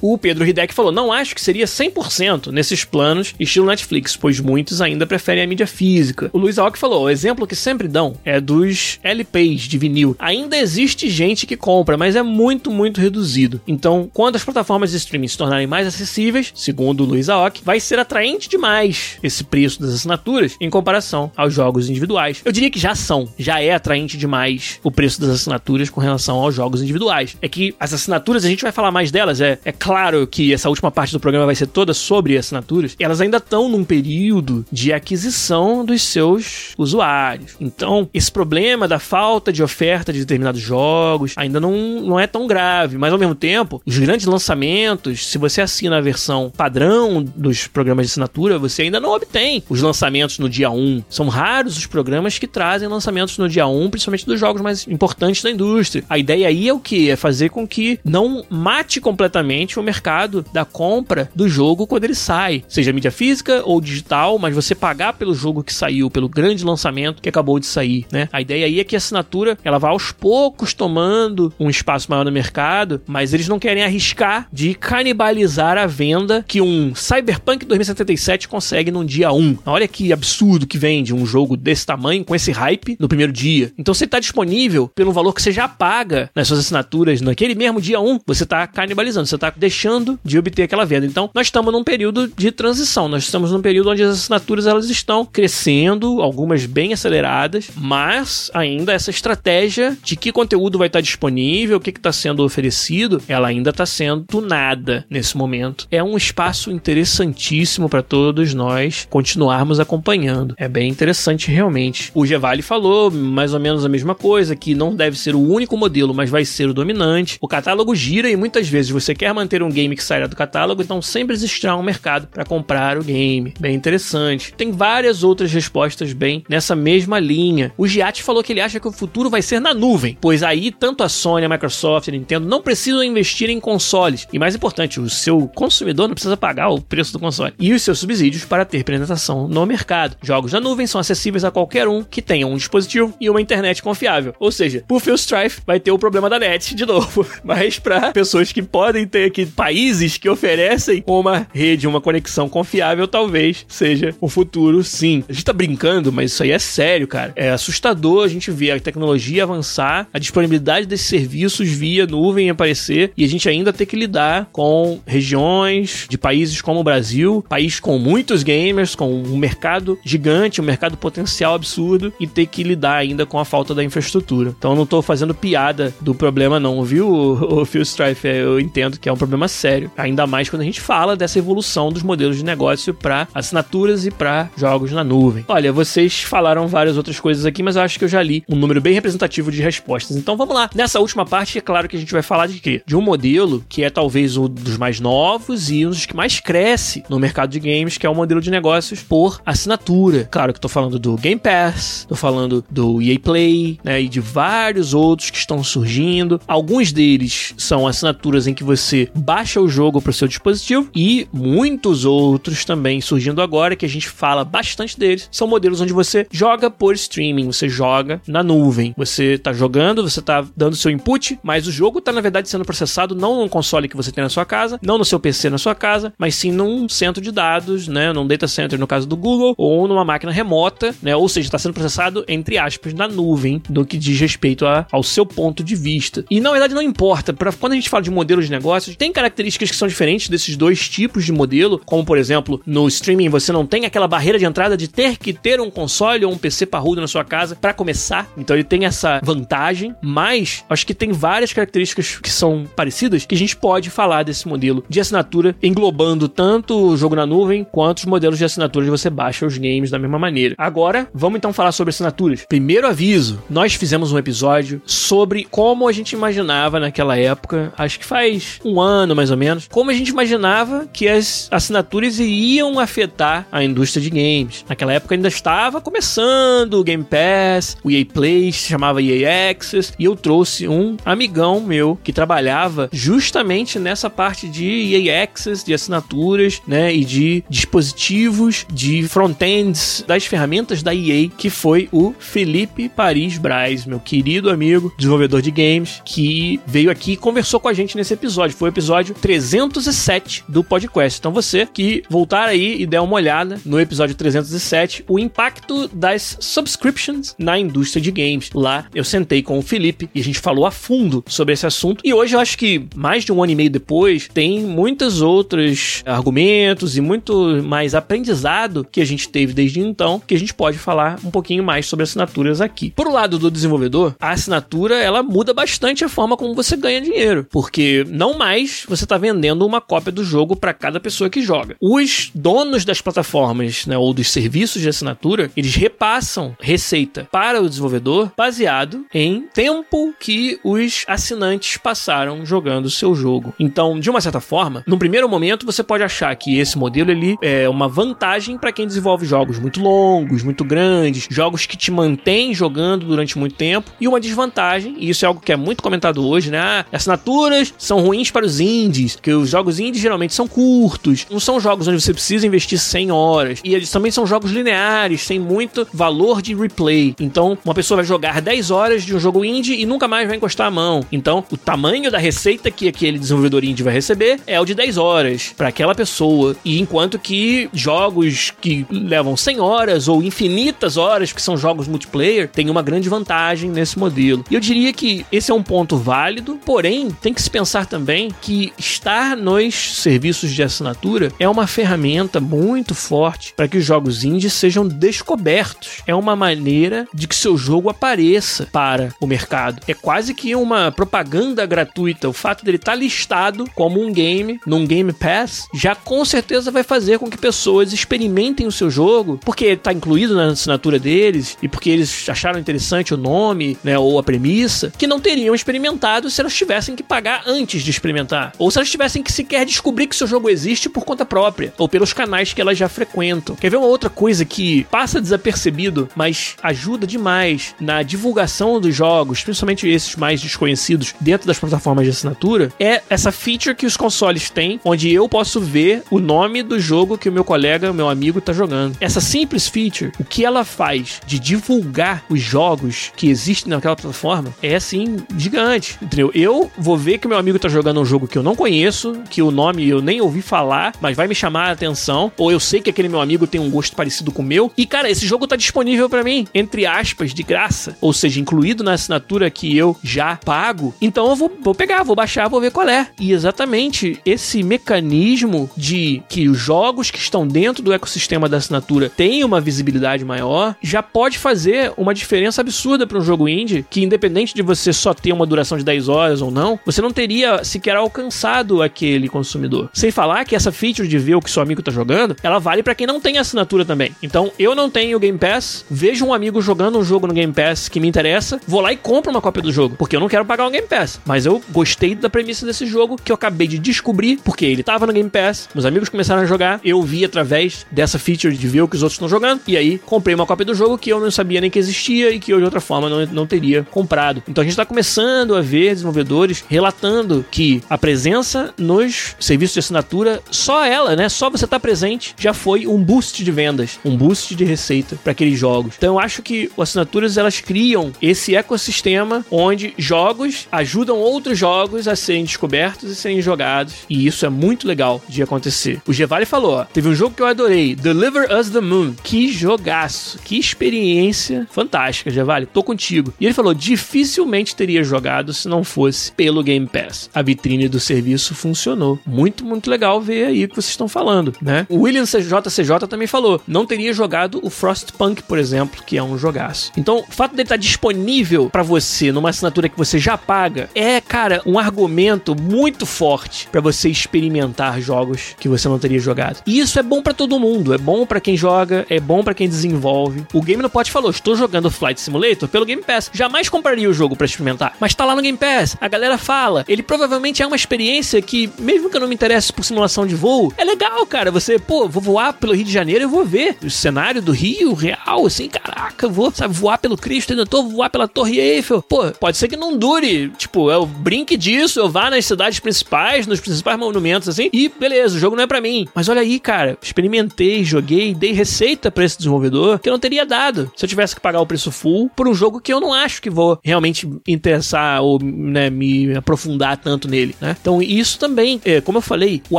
o Pedro Hidek falou: "Não acho que seria 100% nesses planos estilo Netflix, pois muitos ainda preferem a mídia física". O Luiz Alck falou: "O exemplo que sempre dão é dos LPs de vinil. Ainda existe gente que compra, mas é muito, muito reduzido. Então, quando as plataformas de streaming se tornarem mais acessíveis, segundo o Luiz Aoki, vai ser atraente demais esse preço das assinaturas em comparação aos jogos individuais. Eu diria que já são, já é atraente demais o preço das assinaturas com relação aos jogos individuais. É que as assinaturas, a gente vai falar mais delas, é, é claro que essa última parte do programa vai ser toda sobre assinaturas, elas ainda estão num período de aquisição dos seus usuários. Então, esse problema da falta de oferta de determinados jogos ainda não, não é tão grave, mas ao mesmo tempo, os grandes lançamentos, se você assina a versão padrão dos programas de assinatura, você ainda não obtém os lançamentos no dia 1. São raros os programas que trazem lançamentos no dia 1, principalmente dos jogos mais importantes da indústria. A ideia aí é o que? É fazer com que não mate completamente o mercado da compra do jogo quando ele sai, seja mídia física ou digital, mas você pagar pelo jogo que saiu, pelo grande lançamento que acabou de sair, né? A ideia aí é que a assinatura ela vai aos poucos tomando um espaço maior no mercado, mas eles não querem arriscar de canibalizar a venda que um Cyberpunk 2077 consegue num dia 1. Olha que absurdo que vende um jogo desse tamanho com esse hype no primeiro dia. Então você está disponível pelo valor que você já paga nas suas assinaturas naquele mesmo dia 1, você está canibalizando, você está deixando de obter aquela venda. Então nós estamos num período de transição, nós estamos num período onde as assinaturas elas estão crescendo, algumas bem aceleradas, mas ainda essa estratégia de que conteúdo vai estar disponível, o que está sendo oferecido, ela ainda está sendo tunada nesse momento. É um espaço interessantíssimo para todos nós continuarmos acompanhando. É bem interessante realmente. O Gevali falou mais ou menos a mesma coisa, que não deve ser o único modelo, mas vai ser o dominante. O catálogo gira e muitas vezes você quer manter um game que sairá do catálogo, então sempre existirá um mercado para comprar o game. Bem interessante. Tem várias outras respostas bem nessa mesma linha. O Giatti falou que ele acha que o futuro vai ser na nuvem, pois aí tanto a Sony, a Microsoft, a Nintendo não precisam investir em consoles. E mais importante, o seu consumidor não precisa pagar o preço do console. E os seus subsídios para ter penetração no mercado. Jogos na nuvem são acessíveis a qualquer um que tenha um dispositivo e uma internet confiável. Ou seja, por Phil Strife vai ter o problema da net de novo. Mas para pessoas que podem ter aqui países que oferecem uma rede, uma conexão confiável, talvez seja o futuro, sim. A gente tá brincando, mas isso aí é sério, cara. É assustador a gente ver a tecnologia avançar, a disponibilidade desses serviços via nuvem aparecer e a gente ainda ter que lidar com regiões de países como o Brasil, país com muitos gamers, com um mercado gigante, um mercado potencial absurdo e ter que lidar ainda com a falta da infraestrutura. Então eu não tô fazendo piada do problema não, viu, o, Phil Strife? Eu entendo que é um problema sério, ainda mais quando a gente fala dessa evolução dos modelos de negócio para assinaturas e para jogos na nuvem. Olha, vocês falaram várias outras coisas aqui, mas eu acho que eu já li um número bem representativo de respostas. Então vamos lá. Nessa última parte, é claro que a gente vai falar de quê? De um modelo que é talvez um dos mais novos e um dos que mais cresce no mercado de games, que é o modelo de negócios por assinatura. Claro que eu tô falando do Game Pass, tô falando do EA Play, né, e de vários outros que estão surgindo. Alguns deles são assinaturas em que você baixa o jogo para o seu dispositivo e muitos outros também surgindo agora que a gente fala bastante deles. São modelos onde você joga por streaming, você joga na nuvem. Você tá jogando, você tá dando seu input, mas o jogo tá na verdade sendo processado não num console que você tem na sua casa, não no seu PC na sua casa, mas sim num centro de dados, né, num data center no caso do Google ou numa máquina remota, né, ou seja, está sendo processado entre aspas na nuvem no que diz respeito a, ao seu ponto de vista. E na verdade não importa, para quando a gente fala de modelos de negócios, tem características que são diferentes desses dois tipos de modelo, como por exemplo, no streaming você não tem aquela barreira de entrada de ter que ter um console ou um PC parrudo na sua casa para começar. Então ele tem essa vantagem, mas acho que tem várias características que são parecidas que a gente pode falar desse modelo de assinatura englobando tanto o jogo na nuvem quanto os modelos de assinatura de você baixa os games da mesma maneira. Agora, vamos então falar sobre assinaturas. Primeiro aviso, nós fizemos um episódio sobre como a gente imaginava naquela época, acho que faz um ano mais ou menos, como a gente imaginava que as assinaturas iriam afetar a indústria de games. Naquela época ainda estava começando o Game Pass, o EA Play se chamava EA Access, e eu trouxe um amigão meu que trabalhava justamente nessa parte de EA Access, de assinaturas, né, e de dispositivos, de front-ends das ferramentas da EA, que foi o Felipe Paris Braz, meu querido amigo, desenvolvedor de games, que veio aqui e conversou com a gente nesse episódio. Foi o episódio 307 do podcast. Então você que voltar aí e der uma olhada no episódio 307, o impacto das subscriptions na indústria de games. Lá eu sentei com o Felipe e a gente falou a fundo sobre esse assunto. E hoje eu acho que mais de um ano e meio depois, tem muitos outros argumentos e muito mais aprendizado que a gente teve desde então que a gente pode falar um pouquinho mais sobre assinaturas aqui. Por o lado do desenvolvedor, a assinatura ela muda bastante a forma como você ganha dinheiro, porque não mais você está vendendo uma cópia do jogo para cada pessoa que joga. Os donos das plataformas, né, ou dos serviços de assinatura, eles repassam receita para o desenvolvedor baseado em tempo que os assinantes passaram jogando o seu jogo. Então, de uma certa forma, no primeiro momento você pode achar que esse modelo ele é uma vantagem para quem desenvolve jogos muito longos, muito grandes, jogos que te mantêm jogando durante muito tempo, e uma desvantagem, e isso é algo que é muito comentado hoje, né? Ah, assinaturas são ruins para os indies, que os jogos indies geralmente são curtos, não são jogos onde você precisa investir 100 horas, e eles também são jogos lineares, sem muito valor de replay. Então, uma pessoa vai jogar 10 horas de um jogo indie e nunca mais vai encostar a mão. Então, o tamanho da receita que aquele desenvolvedor indie vai receber é o de 10 horas para aquela pessoa. E enquanto que jogos que levam 100 horas ou infinitas horas, que são jogos multiplayer, tem uma grande vantagem nesse modelo. E eu diria que esse é um ponto válido, porém, tem que se pensar também que estar nos serviços de assinatura é uma ferramenta muito forte para que os jogos indies sejam descobertos. É uma maneira de que seu jogo apareça para o mercado. É quase que uma propaganda gratuita. O fato dele estar tá listado como um game num Game Pass já com certeza vai fazer com que pessoas experimentem o seu jogo, porque está incluído na assinatura deles e porque eles acharam interessante o nome, né, ou a premissa, que não teriam experimentado se elas tivessem que pagar antes de experimentar, ou se elas tivessem que sequer descobrir que seu jogo existe por conta própria, ou pelos canais que elas já frequentam. Quer ver uma outra coisa que passa desapercebido, mas ajuda demais na divulgação dos jogos, principalmente esses mais desconhecidos dentro das plataformas de assinatura, é essa feature que os consoles têm, onde eu posso ver o nome do jogo que o meu colega, meu amigo tá jogando. Essa simples feature, o que ela faz de divulgar os jogos que existem naquela plataforma é assim gigante, entendeu? Eu vou ver que meu amigo tá jogando um jogo que eu não conheço, que o nome eu nem ouvi falar, mas vai me chamar a atenção, ou eu sei que aquele meu amigo tem um gosto parecido com o meu, e cara, esse jogo tá disponível para mim, entre aspas, de graça, ou seja, incluído na assinatura que eu já pago, então eu vou, vou pegar, vou baixar, vou ver qual é. E exatamente esse mecanismo de que os jogos que estão dentro do ecossistema da assinatura tenham uma visibilidade maior, já pode fazer uma diferença absurda para um jogo indie, que independente de você só ter uma duração de 10 horas ou não, você não teria sequer alcançado aquele consumidor. Sem falar que essa feature de ver o que seu amigo tá jogando, ela vale para quem não tem assinatura também. Então, eu não tenho Game Pass, vejo um amigo jogando um jogo no Game Pass que me interessa, vou lá e compro uma cópia do jogo, porque eu não quero pagar o Game Pass, mas eu gostei da premissa desse jogo que eu acabei de descobrir, porque ele tava no Game Pass, meus amigos começaram a jogar, eu vi através dessa feature de ver o que os outros estão jogando, e aí comprei uma cópia do jogo que eu não sabia nem que existia e que eu de outra forma não, não teria comprado. Então a gente está começando a ver desenvolvedores relatando que a presença nos serviços de assinatura, só ela, né? Só você estar tá presente já foi um boost de vendas, um boost de receita para aqueles jogos. Então eu acho que as assinaturas elas criam esse ecossistema onde jogos ajudam outros jogos a serem descobertos e serem jogados. E isso é muito legal de acontecer. O Gevale falou: ó, teve um jogo que eu adorei, Deliver Us the Moon. Que jogaço, que experiência fantástica, Gevale. Tô contigo. E ele falou: dificilmente teria jogado se não fosse pelo Game Pass. A vitrine do serviço funcionou. Muito, muito legal ver aí o que vocês estão falando, né? O William JCJ também falou: não teria jogado o Frostpunk, por exemplo, que é um jogaço. Então, o fato dele estar disponível para você numa assinatura que você já paga é, cara, um argumento muito forte para você experimentar jogos que você não teria jogado. E isso é bom para todo mundo, é bom para quem joga, é bom para quem desenvolve. O Game no Pot falou: estou jogando Flight Simulator pelo Game Pass. Jamais compraria o jogo para experimentar, mas tá lá no Game Pass. A galera fala. Ele provavelmente é uma experiência que, mesmo que eu não me interesse por simulação de voo, é legal, cara. Você, pô, vou voar pelo Rio de Janeiro e vou ver o cenário do Rio real, assim, caraca, vou, sabe, voar pelo Cristo Redentor, voar pela Torre Eiffel. Pô, pode ser que não dure. Tipo, eu brinque disso, eu vá nas cidades principais, nos principais monumentos, assim, e beleza, o jogo não é para mim. Mas olha aí, cara, experimentei, joguei, dei receita para esse desenvolvedor que eu não teria dado se eu tivesse que pagar o preço full por um jogo que eu não acho que vou realmente interessar ou né, me aprofundar tanto nele, né? Então isso também, é, como eu falei, o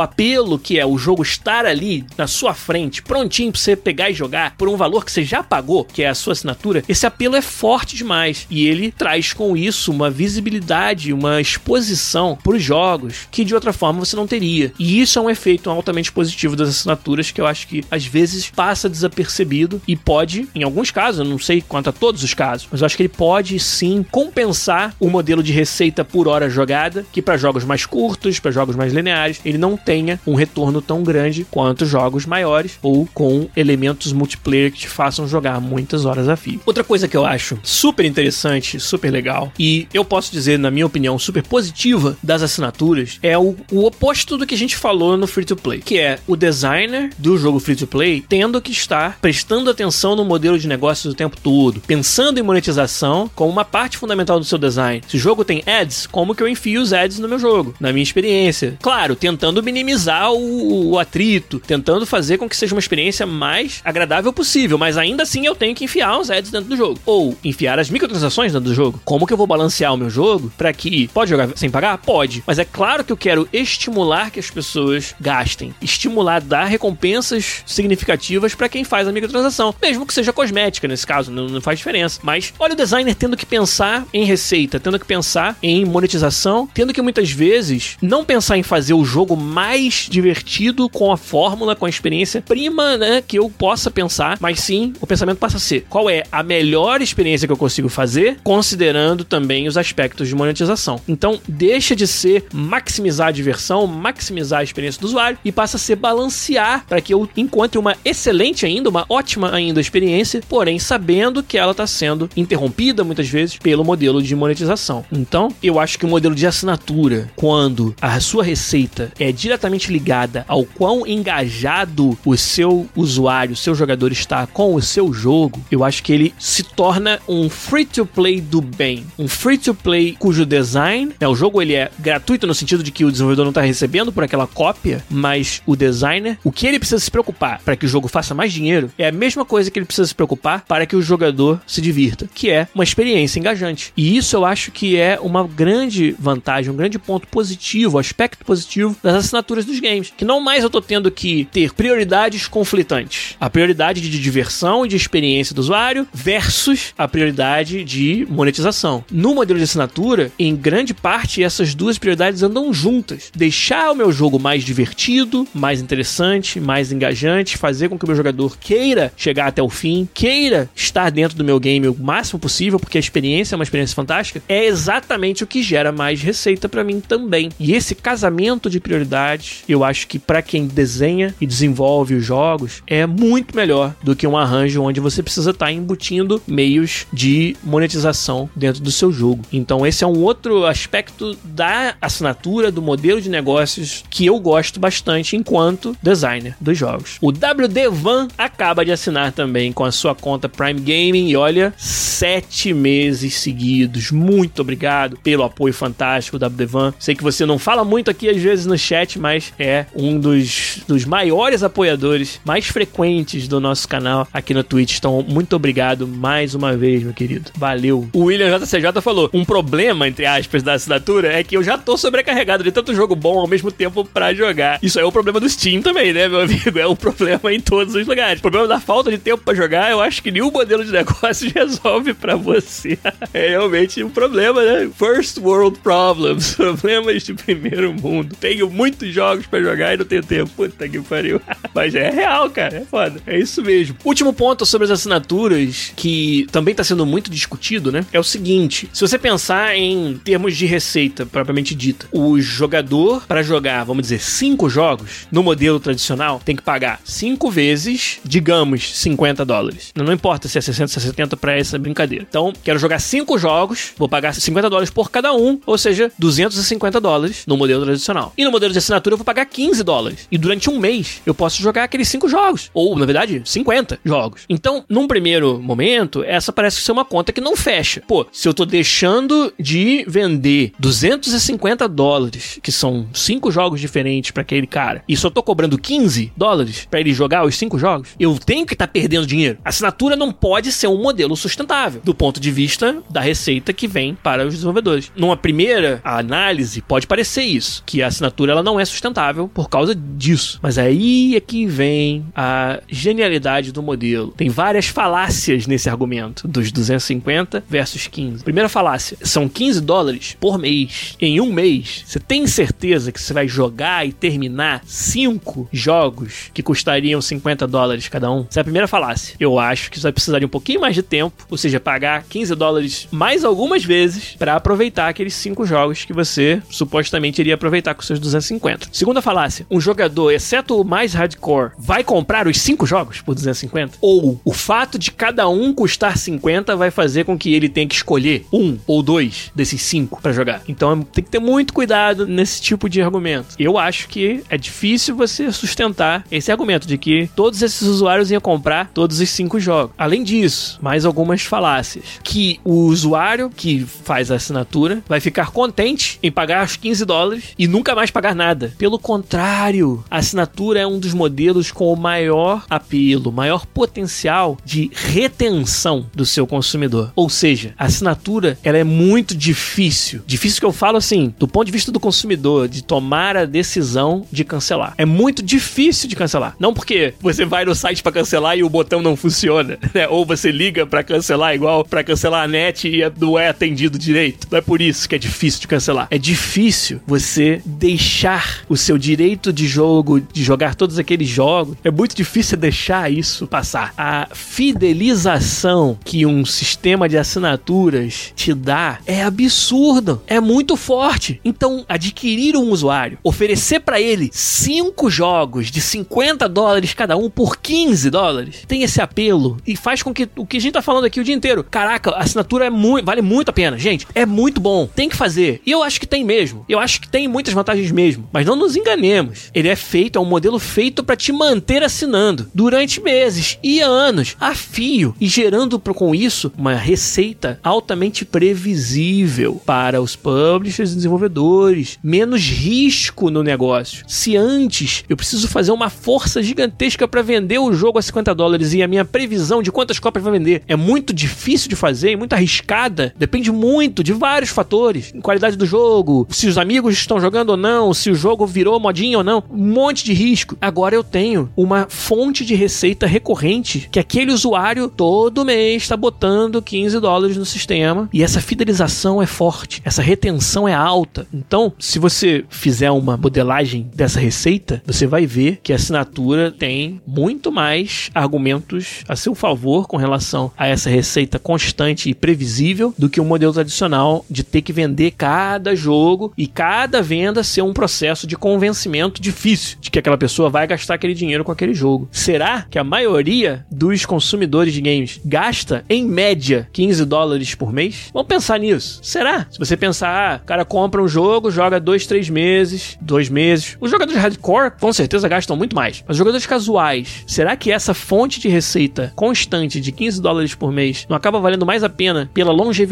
apelo que é o jogo estar ali na sua frente, prontinho pra você pegar e jogar por um valor que você já pagou, que é a sua assinatura, esse apelo é forte demais e ele traz com isso uma visibilidade, uma exposição para os jogos que de outra forma você não teria. E isso é um efeito altamente positivo das assinaturas que eu acho que às vezes passa desapercebido e pode, em alguns casos, eu não sei quanto a todos os casos, mas eu acho que ele pode sim compensar o modelo de receita por hora jogada, que para jogos mais curtos, para jogos mais lineares, ele não tenha um retorno tão grande quanto jogos maiores ou com elementos multiplayer que te façam jogar muitas horas a fio. Outra coisa que eu acho super interessante, super legal, e eu posso dizer, na minha opinião, super positiva das assinaturas, é o, o oposto do que a gente falou no free to play, que é o designer do jogo free to play tendo que estar prestando atenção no modelo de negócios o tempo todo, pensando em monetização como uma parte fundamental do seu design. Se o jogo tem ads, como que eu enfio os ads no meu jogo, na minha experiência? Claro, tentando minimizar o, o atrito, tentando fazer com que seja uma experiência mais agradável possível, mas ainda assim eu tenho que enfiar os ads dentro do jogo. Ou enfiar as microtransações dentro do jogo. Como que eu vou balancear o meu jogo para que pode jogar sem pagar? Pode, mas é claro que eu quero estimular que as pessoas gastem, estimular dar recompensas significativas para quem faz a microtransação, mesmo que seja cosmética nesse caso, não, não faz diferença. Mas olha o designer tendo que pensar em receita, tendo que pensar em monetização, tendo que muitas vezes não pensar em fazer o jogo mais divertido com a fórmula, com a experiência prima, né, que eu possa pensar, mas sim o pensamento passa a ser qual é a melhor experiência que eu consigo fazer, considerando também os aspectos de monetização. Então, deixa de ser maximizar a diversão, maximizar a experiência do usuário e passa a ser balancear para que eu encontre uma excelente ainda, uma ótima ainda experiência, porém sabendo que ela está sendo interrompida muitas vezes pelo modelo de monetização. Então, eu acho que o modelo de assinatura, quando a sua receita é diretamente ligada ao quão engajado o seu usuário, o seu jogador está com o seu jogo, eu acho que ele se torna um free to play do bem, um free to play cujo design, né, o jogo ele é gratuito no sentido de que o desenvolvedor não está recebendo por aquela cópia, mas o designer, o que ele precisa se preocupar para que o jogo faça mais dinheiro é a mesma coisa que ele precisa se preocupar para que o jogador se divirta, que é uma experiência engajante. E isso eu acho que é uma grande vantagem, um grande ponto positivo, aspecto positivo das assinaturas dos games, que não mais eu tô tendo que ter prioridades conflitantes. A prioridade de diversão e de experiência do usuário versus a prioridade de monetização. No modelo de assinatura, em grande parte essas duas prioridades andam juntas. Deixar o meu jogo mais divertido, mais interessante, mais engajante, fazer com que o meu jogador queira chegar até o fim, queira estar dentro do meu game o máximo possível, porque a experiência é uma experiência fantástica, é exatamente o que gera mais receita para mim também. E esse casamento de prioridades, eu acho que para quem desenha e desenvolve os jogos, é muito melhor do que um arranjo onde você precisa estar tá embutindo meios de monetização dentro do seu jogo. Então esse é um outro aspecto da assinatura do modelo de negócios que eu gosto bastante enquanto designer dos jogos. O WD Van acaba de assinar também com a sua conta Prime Gaming e olha, sete meses seguidos. Muito obrigado pelo apoio fantástico da WD Sei que você não fala muito aqui às vezes no chat, mas é um dos, dos maiores apoiadores, mais frequentes do nosso canal aqui no Twitch. Então, muito obrigado mais uma vez, meu querido. Valeu. O William JCJ falou: um problema, entre aspas, da assinatura é que eu já tô sobrecarregado de tanto jogo bom ao mesmo tempo para jogar. Isso é o problema do Steam também, né, meu amigo? É um problema em todos os lugares. O problema da falta de tempo para jogar, eu acho que nenhum modelo de negócio resolve para você. é realmente um problema, né? First world problems. Problemas de primeiro mundo. Tenho muitos jogos para jogar e não tenho tempo. Puta que pariu. Mas é real, cara. É foda. É isso mesmo. Último ponto sobre as assinaturas, que também tá sendo muito discutido, né? É o seguinte: se você pensar em termos de receita propriamente dita, o jogador, para jogar, vamos dizer, cinco jogos, no modelo tradicional, tem que pagar cinco vezes, digamos, 50 dólares. Não importa se é 60, se é 70 pra essa brincadeira. Então, quero jogar cinco jogos, vou pagar 50 dólares por cada um, ou seja, 250 dólares no modelo tradicional. E no modelo de assinatura eu vou pagar 15 dólares. E durante um mês eu posso jogar aqueles cinco jogos. Ou, na verdade, 50 jogos. Então, num primeiro momento, essa parece ser uma conta que não fecha. Pô, se eu tô deixando de vender 250 dólares, que são cinco jogos diferentes para aquele cara, e só tô cobrando 15 dólares para ele jogar os cinco jogos, eu tenho que estar tá perdendo dinheiro. Assinatura não pode ser um modelo sustentável do ponto de vista da receita que vem para os desenvolvedores. Numa primeira análise, pode parecer isso, que a assinatura ela não é sustentável por causa disso. Mas aí é que vem a genialidade do modelo. Tem várias falácias nesse argumento dos 250 versus 15. Primeira falácia, são 15 dólares por mês. Em um mês, você tem certeza que você vai jogar e terminar cinco jogos que custariam 50 dólares cada um? Essa é a primeira falácia. Eu acho que você vai precisar de um pouquinho mais de tempo, ou seja, pagar 15 dólares mais algumas vezes para aproveitar aqueles cinco jogos que você supostamente iria aproveitar com seus 250. Segunda falácia, um jogador, exceto o mais hardcore, vai comprar os cinco jogos por 250? Ou o fato de cada um custar 50 vai fazer com que ele tenha que escolher um ou dois desses cinco para jogar? Então tem que ter muito cuidado nesse tipo de argumento. Eu acho que é difícil você sustentar esse argumento de que todos esses usuários iam comprar todos os cinco jogos. Além disso, mais algumas falácias. Que o usuário que faz a assinatura vai ficar contente em pagar os 15 dólares e nunca mais pagar nada. Pelo contrário, a assinatura é um dos modelos com o maior apelo, maior potencial de retenção do seu consumidor. Ou seja, a assinatura ela é muito difícil. Difícil que eu falo assim, do ponto de vista do consumidor, de tomar a decisão de cancelar. É muito difícil de cancelar. Não porque você vai no site para cancelar e o botão não funciona, né? Ou você liga para cancelar igual para cancelar a net e é atendido direito. Não é por isso que é difícil de cancelar. É difícil você deixar o seu direito de jogo, de jogar todos aqueles jogos. É muito difícil deixar isso passar. A fidelização que um sistema de assinaturas te dá é absurdo. É muito forte. Então, adquirir um usuário, oferecer para ele cinco jogos de 50 dólares cada um por 15 dólares, tem esse apelo e faz com que o que a gente tá falando aqui o dia inteiro. Caraca, a assinatura é muito, vale muito a pena. Gente, é muito bom. Tem que fazer. E eu acho que tem mesmo. Eu acho que tem muitas vantagens mesmo. Mas não nos enganemos. Ele é feito, é um modelo feito para te manter assinando durante meses e anos, a fio, e gerando com isso uma receita altamente previsível para os publishers e desenvolvedores. Menos risco no negócio. Se antes eu preciso fazer uma força gigantesca para vender o jogo a 50 dólares e a minha previsão de quantas cópias vai vender é muito difícil de fazer e muito arriscada, depende muito de vários fatores. Qualidade do jogo, se os amigos estão jogando ou não, se o jogo virou modinha ou não, um monte de risco. Agora eu tenho uma fonte de receita recorrente que aquele usuário todo mês está botando 15 dólares no sistema e essa fidelização é forte, essa retenção é alta. Então, se você fizer uma modelagem dessa receita, você vai ver que a assinatura tem muito mais argumentos a seu favor com relação a essa receita constante e previsível do que o modelo tradicional de ter que vender cada jogo e cada venda ser um processo de convencimento difícil de que aquela pessoa vai gastar aquele dinheiro com aquele jogo. Será que a maioria dos consumidores de games gasta, em média, 15 dólares por mês? Vamos pensar nisso. Será? Se você pensar, ah, o cara compra um jogo, joga dois, três meses, dois meses. Os jogadores hardcore, com certeza, gastam muito mais. Mas os jogadores casuais, será que essa fonte de receita constante de 15 dólares por mês não acaba valendo mais a pena pela longevidade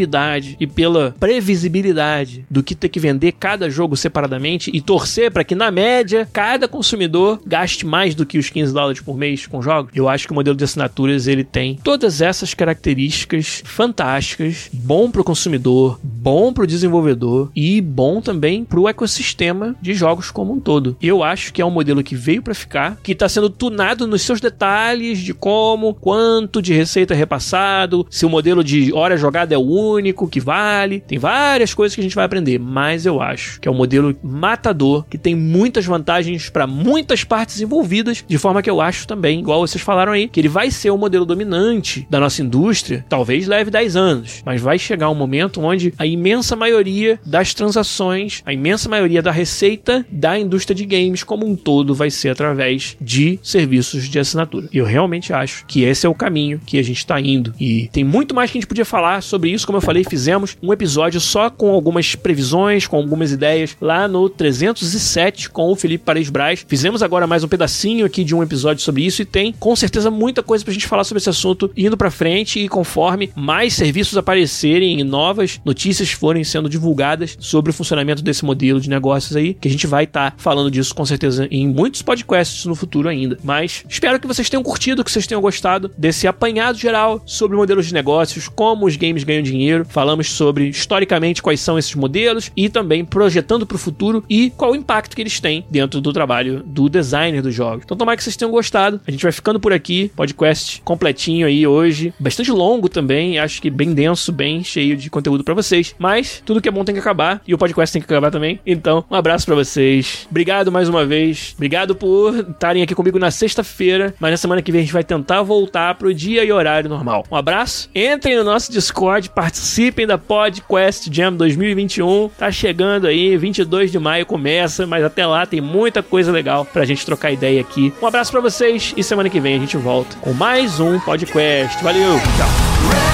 e pela previsibilidade do que ter que vender cada jogo separadamente e torcer para que, na média, cada consumidor gaste mais do que os 15 dólares por mês com jogos? Eu acho que o modelo de assinaturas ele tem todas essas características fantásticas, bom para o consumidor, bom para o desenvolvedor e bom também para o ecossistema de jogos como um todo. Eu acho que é um modelo que veio para ficar, que está sendo tunado nos seus detalhes de como, quanto de receita é repassado, se o modelo de hora jogada é o único que vale. Tem várias coisas que a gente vai aprender, mas eu acho que é um modelo matador que tem muitas vantagens para muitas partes envolvidas, de forma que eu acho também, igual vocês falaram aí, que ele vai ser o modelo dominante da nossa indústria, talvez leve 10 anos, mas vai chegar um momento onde a imensa maioria das transações, a imensa maioria da receita da indústria de games como um todo vai ser através de serviços de assinatura. Eu realmente acho que esse é o caminho que a gente está indo e tem muito mais que a gente podia falar sobre isso, como eu falei, fizemos um episódio só com algumas previsões, com algumas ideias lá no 307 com o Felipe Paredes Braz. Fizemos agora mais um pedacinho aqui de um episódio sobre isso e tem com certeza muita coisa pra gente falar sobre esse assunto indo para frente e conforme mais serviços aparecerem e novas notícias forem sendo divulgadas sobre o funcionamento desse modelo de negócios aí, que a gente vai estar tá falando disso com certeza em muitos podcasts no futuro ainda. Mas espero que vocês tenham curtido, que vocês tenham gostado desse apanhado geral sobre modelos de negócios, como os games ganham dinheiro. Falamos sobre historicamente quais são esses modelos e também projetando para o futuro e qual o impacto que eles têm dentro do trabalho do designer dos jogos. Então tomara que vocês tenham gostado. A gente vai ficando por aqui, podcast completinho aí hoje, bastante longo também, acho que bem denso, bem cheio de conteúdo para vocês. Mas tudo que é bom tem que acabar e o podcast tem que acabar também. Então, um abraço para vocês. Obrigado mais uma vez. Obrigado por estarem aqui comigo na sexta-feira, mas na semana que vem a gente vai tentar voltar pro dia e horário normal. Um abraço. Entrem no nosso Discord, participem da Podcast Jam 2021. Tá chegando aí, 22 de maio começa, mas até lá tem muita coisa legal pra gente trocar ideia aqui. Um abraço para vocês e semana que vem a gente volta com mais um podcast. Valeu, tchau.